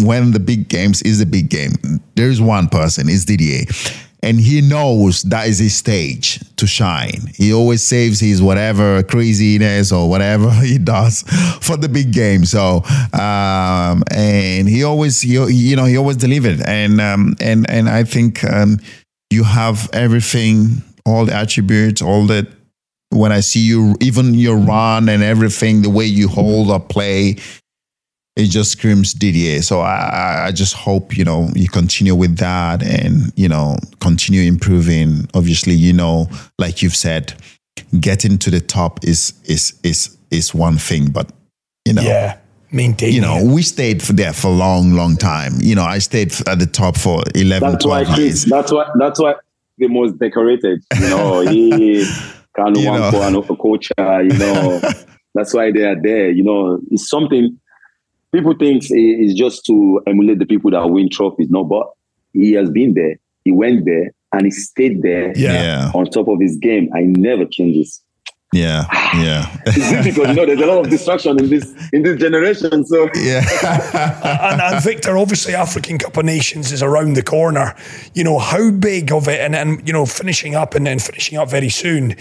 when the big games is the big game, there's one person, it's Didier. And he knows that is his stage to shine. He always saves his whatever craziness or whatever he does for the big game. So, um, and he always, he, you know, he always delivered. And um, and and I think um, you have everything, all the attributes, all the when I see you, even your mm-hmm. run and everything, the way you mm-hmm. hold or play, it just screams Didier. So I, I just hope you know you continue with that and you know continue improving. Obviously, you know, like you've said, getting to the top is is is is one thing, but you know, Yeah. Maintaining you know, it. we stayed for there for a long, long time. You know, I stayed at the top for 11, That's why 12 Chris. years. That's why. That's why the most decorated. You know, he can You know. one and a coach. uh, You know, that's why they are there. You know, it's something people think i- is just to emulate the people that win trophies. No, but he has been there. He went there and he stayed there. Yeah, on top of his game. I never changes. Yeah, yeah, It's difficult, you know. There's a lot of distraction in this in this generation. So yeah. and, and Victor, obviously, African Cup of Nations is around the corner. You know, how big of it, and, and you know, finishing up and then finishing up very soon.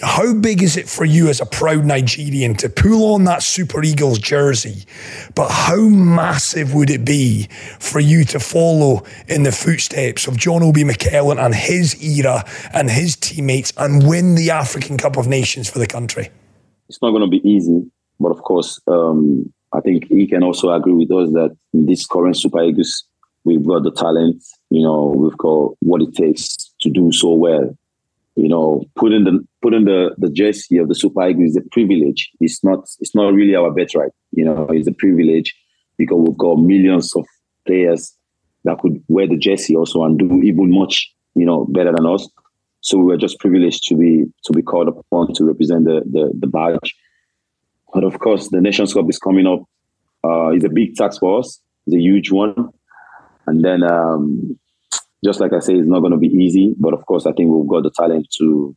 How big is it for you as a proud Nigerian to pull on that Super Eagles jersey? But how massive would it be for you to follow in the footsteps of John Obi Mikel and his era and his teammates and win the African Cup of Nations for the country? it's not going to be easy. But of course, um, I think he can also agree with us that in this current Super Eagles, we've got the talent. You know, we've got what it takes to do so well. You know, putting the putting the, the jersey of the Super Eagles is a privilege. It's not it's not really our birthright. You know, it's a privilege because we've got millions of players that could wear the jersey also and do even much, you know, better than us. So we were just privileged to be to be called upon to represent the the, the badge. But of course, the Nations Cup is coming up. Uh, it's a big task for us. It's a huge one. And then, um, just like I say, it's not going to be easy. But of course, I think we've got the talent to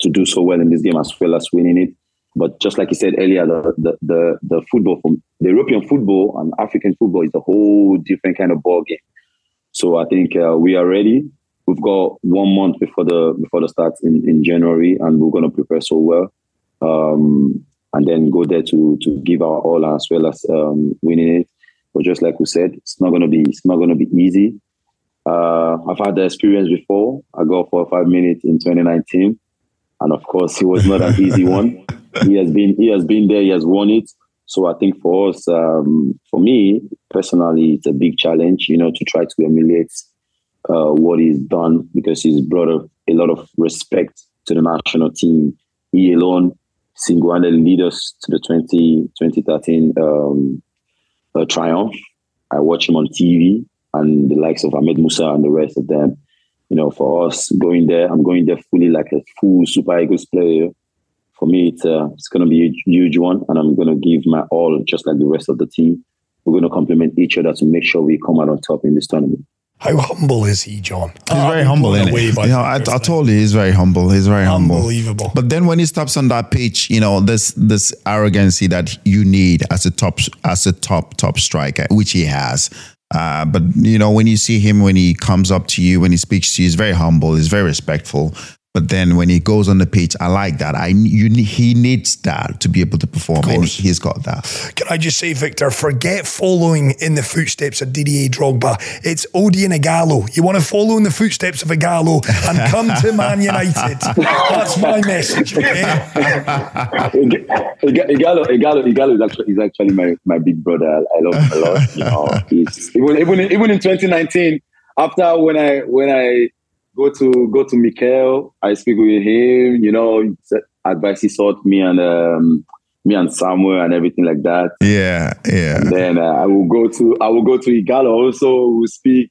to do so well in this game as well as winning it. But just like you said earlier, the the the, the football from the European football and African football is a whole different kind of ball game. So I think uh, we are ready. We've got one month before the before the start in, in January, and we're going to prepare so well, um, and then go there to to give our all as well as um, winning it. But just like we said, it's not going to be it's not going to be easy. Uh, I've had the experience before. I got four or five minutes in 2019, and of course, it was not an easy one. He has been he has been there. He has won it. So I think for us, um, for me personally, it's a big challenge. You know, to try to emulate uh, what he's done because he's brought a, a lot of respect to the national team. He alone single-handedly lead us to the 20, 2013 um, uh, triumph. I watch him on TV and the likes of Ahmed Musa and the rest of them. You know, for us going there, I'm going there fully like a full Super Eagles player. For me, it's uh, it's going to be a huge one, and I'm going to give my all, just like the rest of the team. We're going to complement each other to make sure we come out on top in this tournament. How humble is he, John? He's very humble, isn't he? You know, I, I told you he's very humble. He's very humble. Unbelievable. But then when he steps on that pitch, you know, this this arrogancy that you need as a top as a top top striker, which he has. Uh, but you know, when you see him, when he comes up to you, when he speaks to you, he's very humble. He's very respectful. But then when he goes on the pitch, I like that. I you he needs that to be able to perform, and he's got that. Can I just say, Victor, forget following in the footsteps of Didier Drogba. It's Odion Igalo. You want to follow in the footsteps of Igalo and come to Man United. That's my message, okay? Igalo, Igalo, Igalo is actually is actually my, my big brother. I love him a lot. You know, he's, even even in, even in 2019, after when I when I go to go to Mikel, I speak with him. You know, advice he sought me and um, me and Samuel and everything like that. Yeah, yeah. And then uh, I will go to I will go to Igalo also. We'll speak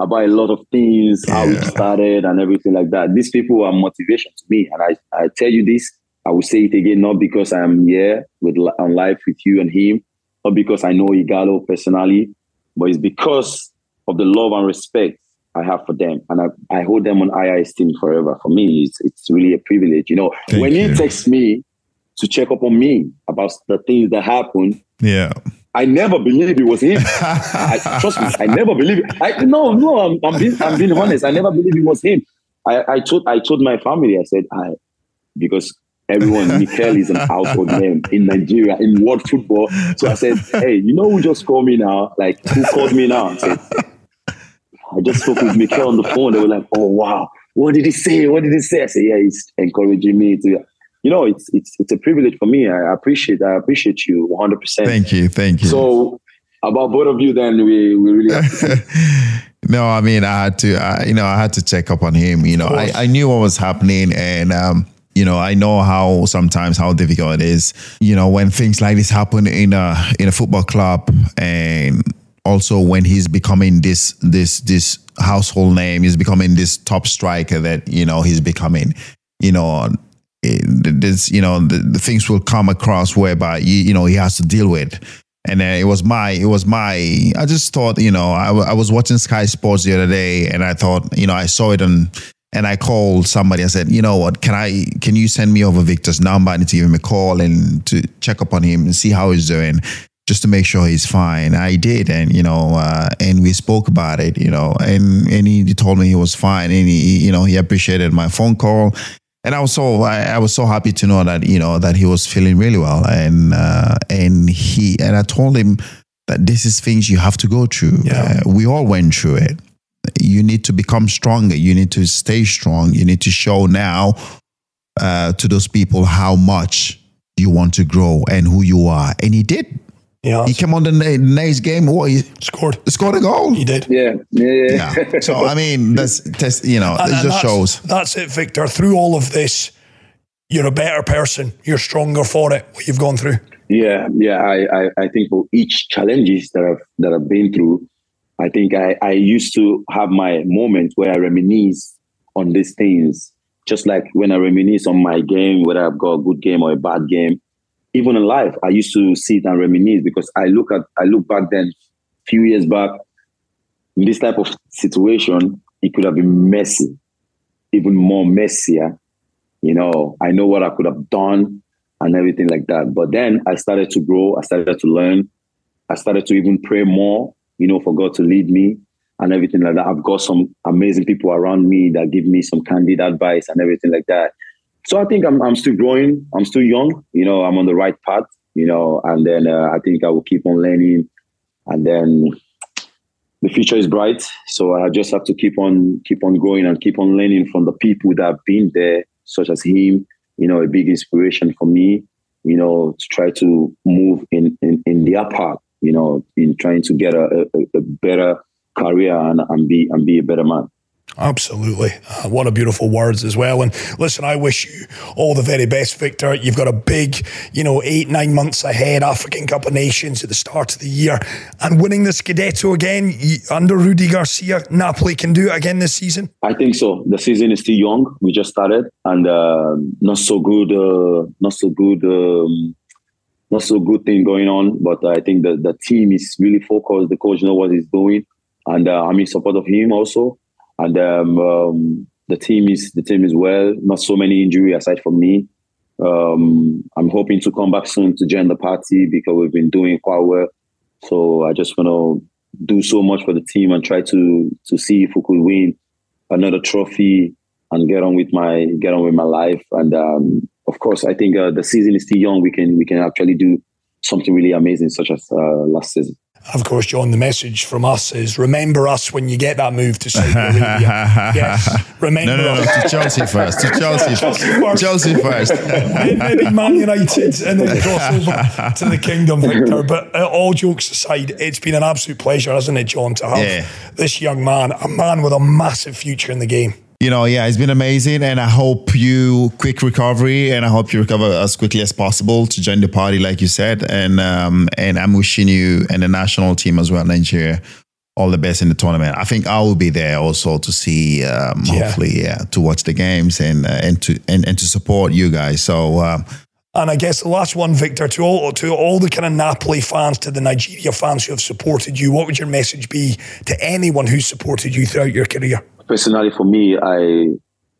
about a lot of things, how Yeah. it started and everything like that. These people are motivation to me, and I I tell you this. I will say it again, not because I'm here with on live with you and him, not because I know Igalo personally, but it's because of the love and respect I have for them, and I, I hold them on high esteem forever. For me, it's it's really a privilege. You know, Thank when you. he texts me to check up on me about the things that happen, Yeah. I never believed it was him. I, trust me, I never believed. It. I no, no, I'm, I'm being, I'm being honest. I never believed it was him. I, I told, I told my family. I said, I, because everyone, Mikel is an household name in Nigeria in world football. So I said, hey, you know who just called me now? Like who called me now? I said, I just spoke with Mikel on the phone. They were like, oh wow, what did he say? What did he say? I said, yeah, he's encouraging me to. You know, it's it's it's a privilege for me. I appreciate I appreciate you 100. percent Thank you, thank you. so about both of you, then we we really have to no, I mean, I had to, I, you know, I had to check up on him. You know, I. I knew what was happening, and um, you know, I know how sometimes how difficult it is. You know, when things like this happen in a in a football club, and also when he's becoming this this this household name, he's becoming this top striker that you know he's becoming. You know. Eh, it- There's, you know, the, the things will come across whereby you, you know he has to deal with, and then it was my it was my i just thought you know I, w- I was watching sky sports the other day and i thought you know i saw it on and i called somebody i said you know what can i can you send me over victor's number i need to give him a call and to check up on him and see how he's doing just to make sure he's fine i did and you know uh, and we spoke about it you know and and he told me he was fine and he you know he appreciated my phone call and I was so I, I was so happy to know that you know that he was feeling really well, and uh, and he and I told him that this is things you have to go through. Yeah. Uh, we all went through it. You need to become stronger. You need to stay strong. You need to show now uh, to those people how much you want to grow and who you are. And he did. Yeah, He came on the na- next game. What he scored. scored a goal. He did. yeah, yeah, yeah. Yeah. So I mean, that's, that's you know, And- it and just that's- shows. That's it, Victor. Through all of this, you're a better person. You're stronger for it. What you've gone through. Yeah, yeah. I, I, I think for each challenges that I've that I've been through, I think I, I used to have my moment where I reminisce on these things. Just like when I reminisce on my game, whether I've got a good game or a bad game. Even in life, I used to sit and reminisce because I look at I look back then, few years back, this type of situation, it could have been messy, even more messier. You know, I know what I could have done and everything like that. But then I started to grow. I started to learn. I started to even pray more, you know, for God to lead me and everything like that. I've got some amazing people around me that give me some candid advice and everything like that. So I think I'm, I'm still growing. I'm still young. You know, I'm on the right path, you know, and then uh, I think I will keep on learning. And then the future is bright. So I just have to keep on, keep on going and keep on learning from the people that have been there, such as him, you know, a big inspiration for me, you know, to try to move in, in, in their path, you know, in trying to get a, a, a better career and, and be and be a better man. Absolutely. Uh, what a beautiful words as well. And listen, I wish you all the very best, Victor. You've got a big, you know, eight, nine months ahead, African Cup of Nations at the start of the year. And winning the Scudetto again under Rudi Garcia, Napoli can do it again this season. I think so. The season is still young. We just started, and uh, not so good, uh, not so good, um, not so good thing going on. But I think the the team is really focused. The coach know what he's doing, and uh, I'm in support of him also. And um, um, the team is the team is well. Not so many injury aside from me. Um, I'm hoping to come back soon to join the party because we've been doing quite well. So I just want to do so much for the team and try to to see if we could win another trophy and get on with my get on with my life. And um, of course, I think uh, the season is still young. We can we can actually do something really amazing, such as uh, last season. Of course, John, the message from us is remember us when you get that move to Saudi Arabia. yes, remember No, no, no, us. to Chelsea first. To Chelsea, Chelsea first. Chelsea first. Maybe Man United and then cross over to the kingdom, Victor. But uh, all jokes aside, it's been an absolute pleasure, hasn't it, John, to have Yeah. this young man, a man with a massive future in the game. You know, yeah, it's been amazing, and I hope you quick recovery, and I hope you recover as quickly as possible to join the party, like you said, and um, and I'm wishing you and the national team as well, Nigeria, all the best in the tournament. I think I will be there also to see, um, Yeah. hopefully, yeah, to watch the games and uh, and to and, and to support you guys. So. Um, And I guess the last one, Victor, to all to all the kind of Napoli fans, to the Nigeria fans who have supported you, what would your message be to anyone who's supported you throughout your career? Personally for me, I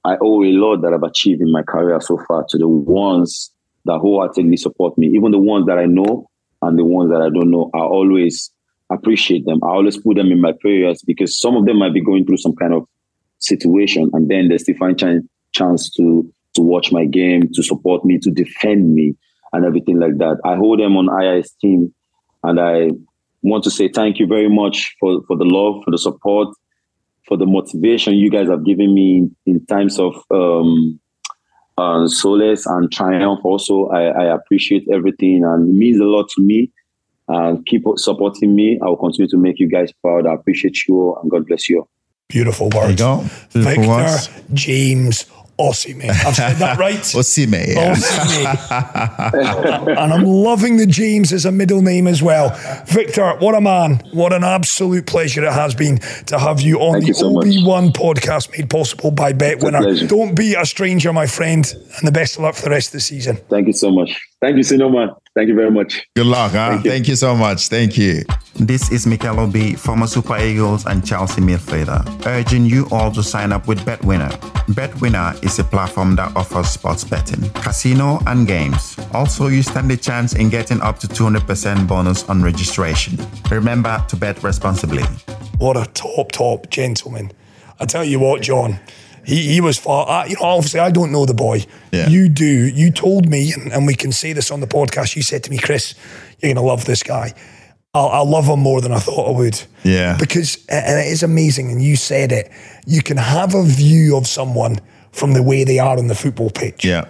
I owe a lot that I've achieved in my career so far to the ones that wholeheartedly support me, even the ones that I know and the ones that I don't know. I always appreciate them. I always put them in my prayers because some of them might be going through some kind of situation, and then they still find chan- chance to to watch my game, to support me, to defend me, and everything like that. I hold them on high esteem, and I want to say thank you very much for for the love, for the support, for the motivation you guys have given me in times of um, uh, solace and triumph. Also, I, I appreciate everything and it means a lot to me. And keep supporting me. I will continue to make you guys proud. I appreciate you all and God bless you. all. Beautiful there you go. Beautiful Victor words. James Osimhen. I've said that right. Osime, yeah. Osimhen. and I'm loving the James as a middle name as well. Victor, what a man. What an absolute pleasure it has been to have you on Thank the you so. Obi One podcast made possible by BetWinner. Don't be a stranger, my friend, and the best of luck for the rest of the season. Thank you so much. Thank you, Sinoma. Thank you very much. Good luck, huh? Thank you. Thank you so much. Thank you. This is Mikel Obi, former Super Eagles and Chelsea midfielder, urging you all to sign up with BetWinner. BetWinner is a platform that offers sports betting, casino, and games. Also, you stand a chance in getting up to 200% bonus on registration. Remember to bet responsibly. What a top, top gentleman. I tell you what, John, he, he was far. I, you know, obviously, I don't know the boy. Yeah. You do. You told me, and, and we can say this on the podcast. You said to me, Chris, you're going to love this guy. I'll, I'll love him more than I thought I would. Yeah. Because, and it is amazing, and you said it, you can have a view of someone from the way they are on the football pitch. Yeah.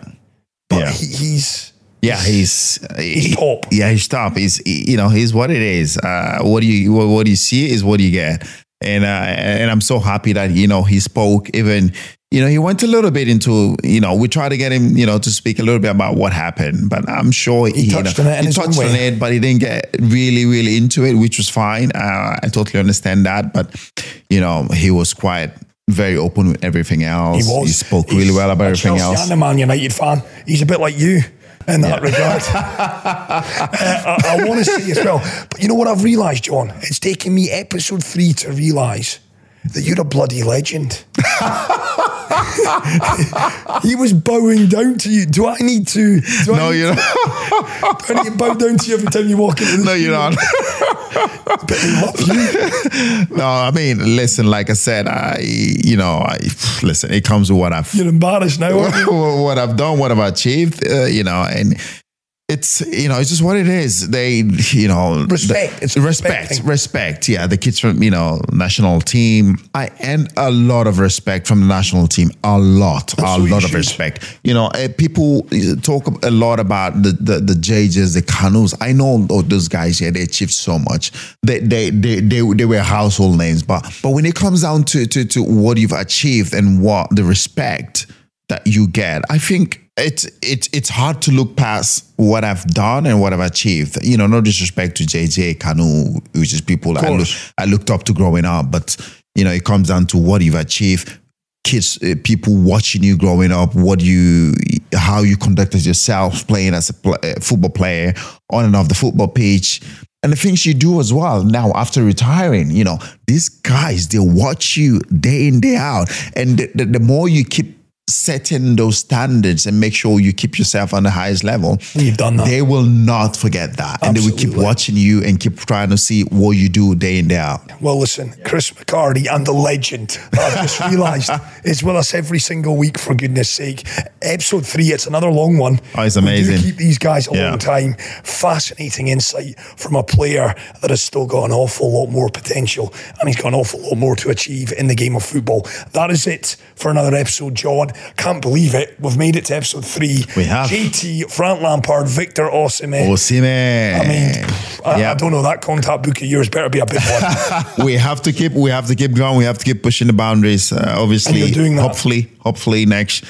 But yeah. he, he's. Yeah, he's He's top. Yeah, he's top. He's he- you know he's what it is. Uh, what do you what, what you see is what you get, and uh, and I'm so happy that you know he spoke. Even you know he went a little bit into you know we tried to get him you know to speak a little bit about what happened, but I'm sure he, touched you know, on it he touched on it, but he didn't get really really into it, which was fine. Uh, I totally understand that, but you know he was quite. Very open with everything else. He was. He spoke really well about everything Chelsea else. And a Man United fan. He's a bit like you in that regard. Uh, I, I want to see as well, but you know what I've realised, John? It's taken me episode three to realise that you're a bloody legend. he was bowing down to you. Do I need to? Do No, I, need, you know, do I need to bow down to you every time you walk into the no, you're not. But they love you. No, I mean, listen, like I said, I, you know, I, listen, it comes with what I've, You're embarrassed now, you? what I've done, what I've achieved, uh, you know, and it's, you know, it's just what it is. They, you know, Respect. the- It's respect respect, respect. Yeah. The kids from, you know, national team, I, and a lot of respect from the national team, a lot, a what you lot of respect. You know, uh, people talk a lot about the, the, the JJs, the Kanus. I know those guys here, they achieved so much. They, they, they, they, they were household names, but, but when it comes down to, to, to what you've achieved and what the respect that you get, I think it's it's it's hard to look past what I've done and what I've achieved. You know, no disrespect to JJ Kanu, which is people I, look. I looked up to growing up, but you know, it comes down to what you've achieved. Kids, uh, people watching you growing up, what you, how you conducted yourself playing as a pl- uh, football player on and off the football pitch, and the things you do as well now after retiring. You know, these guys they watch you day in day out, and the, the, the more you keep setting those standards and make sure you keep yourself on the highest level, You've done that. they will not forget that. And they will keep watching you and keep trying to see what you do day in, day out. Well, listen, Chris McCarty and the legend that I've just realised is with us every single week, for goodness sake. Episode three, it's another long one. Oh, it's amazing. keep these guys a Yeah. long time. Fascinating insight from a player that has still got an awful lot more potential and he's got an awful lot more to achieve in the game of football. That is it for another episode, John. Can't believe it. We've made it to episode three. We have. JT, Frank Lampard, Victor Osimhen. Osimhen. I mean, I, Yeah. I don't know. That contact book of yours better be a big one. we have to keep we have to keep going. We have to keep pushing the boundaries. Uh, obviously, And you're doing that. hopefully, hopefully next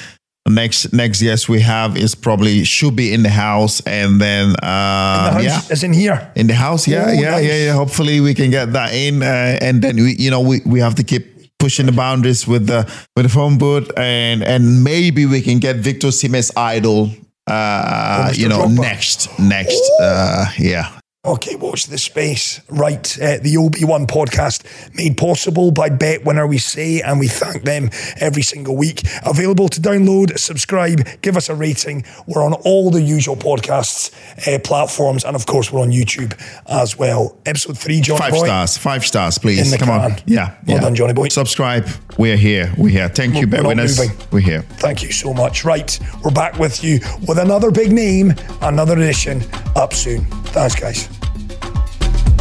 next next guest we have is probably should be in the house, and then the uh, house yeah. is in here. In the house, yeah, Oh, yeah, nice. yeah, yeah. Hopefully, we can get that in, uh, and then we, you know, we, we have to keep pushing the boundaries with the with the phone booth, and and maybe we can get Victor Osimhen's idol, uh, you know, Drogba. next, next, uh, yeah. Okay, watch the space. Right, uh, the Obi One podcast made possible by BetWinner, we say, and we thank them every single week. Available to download, subscribe, give us a rating. We're on all the usual podcasts uh, platforms, and of course, we're on YouTube as well. Episode three, John Five Boy. stars, five stars, please. Come on, yeah, Well yeah. done, Johnny boy. Subscribe. We're here. We're here. Thank you, BetWinners. moving. We're here. Thank you so much. Right, we're back with you with another big name, another edition up soon. Thanks, guys.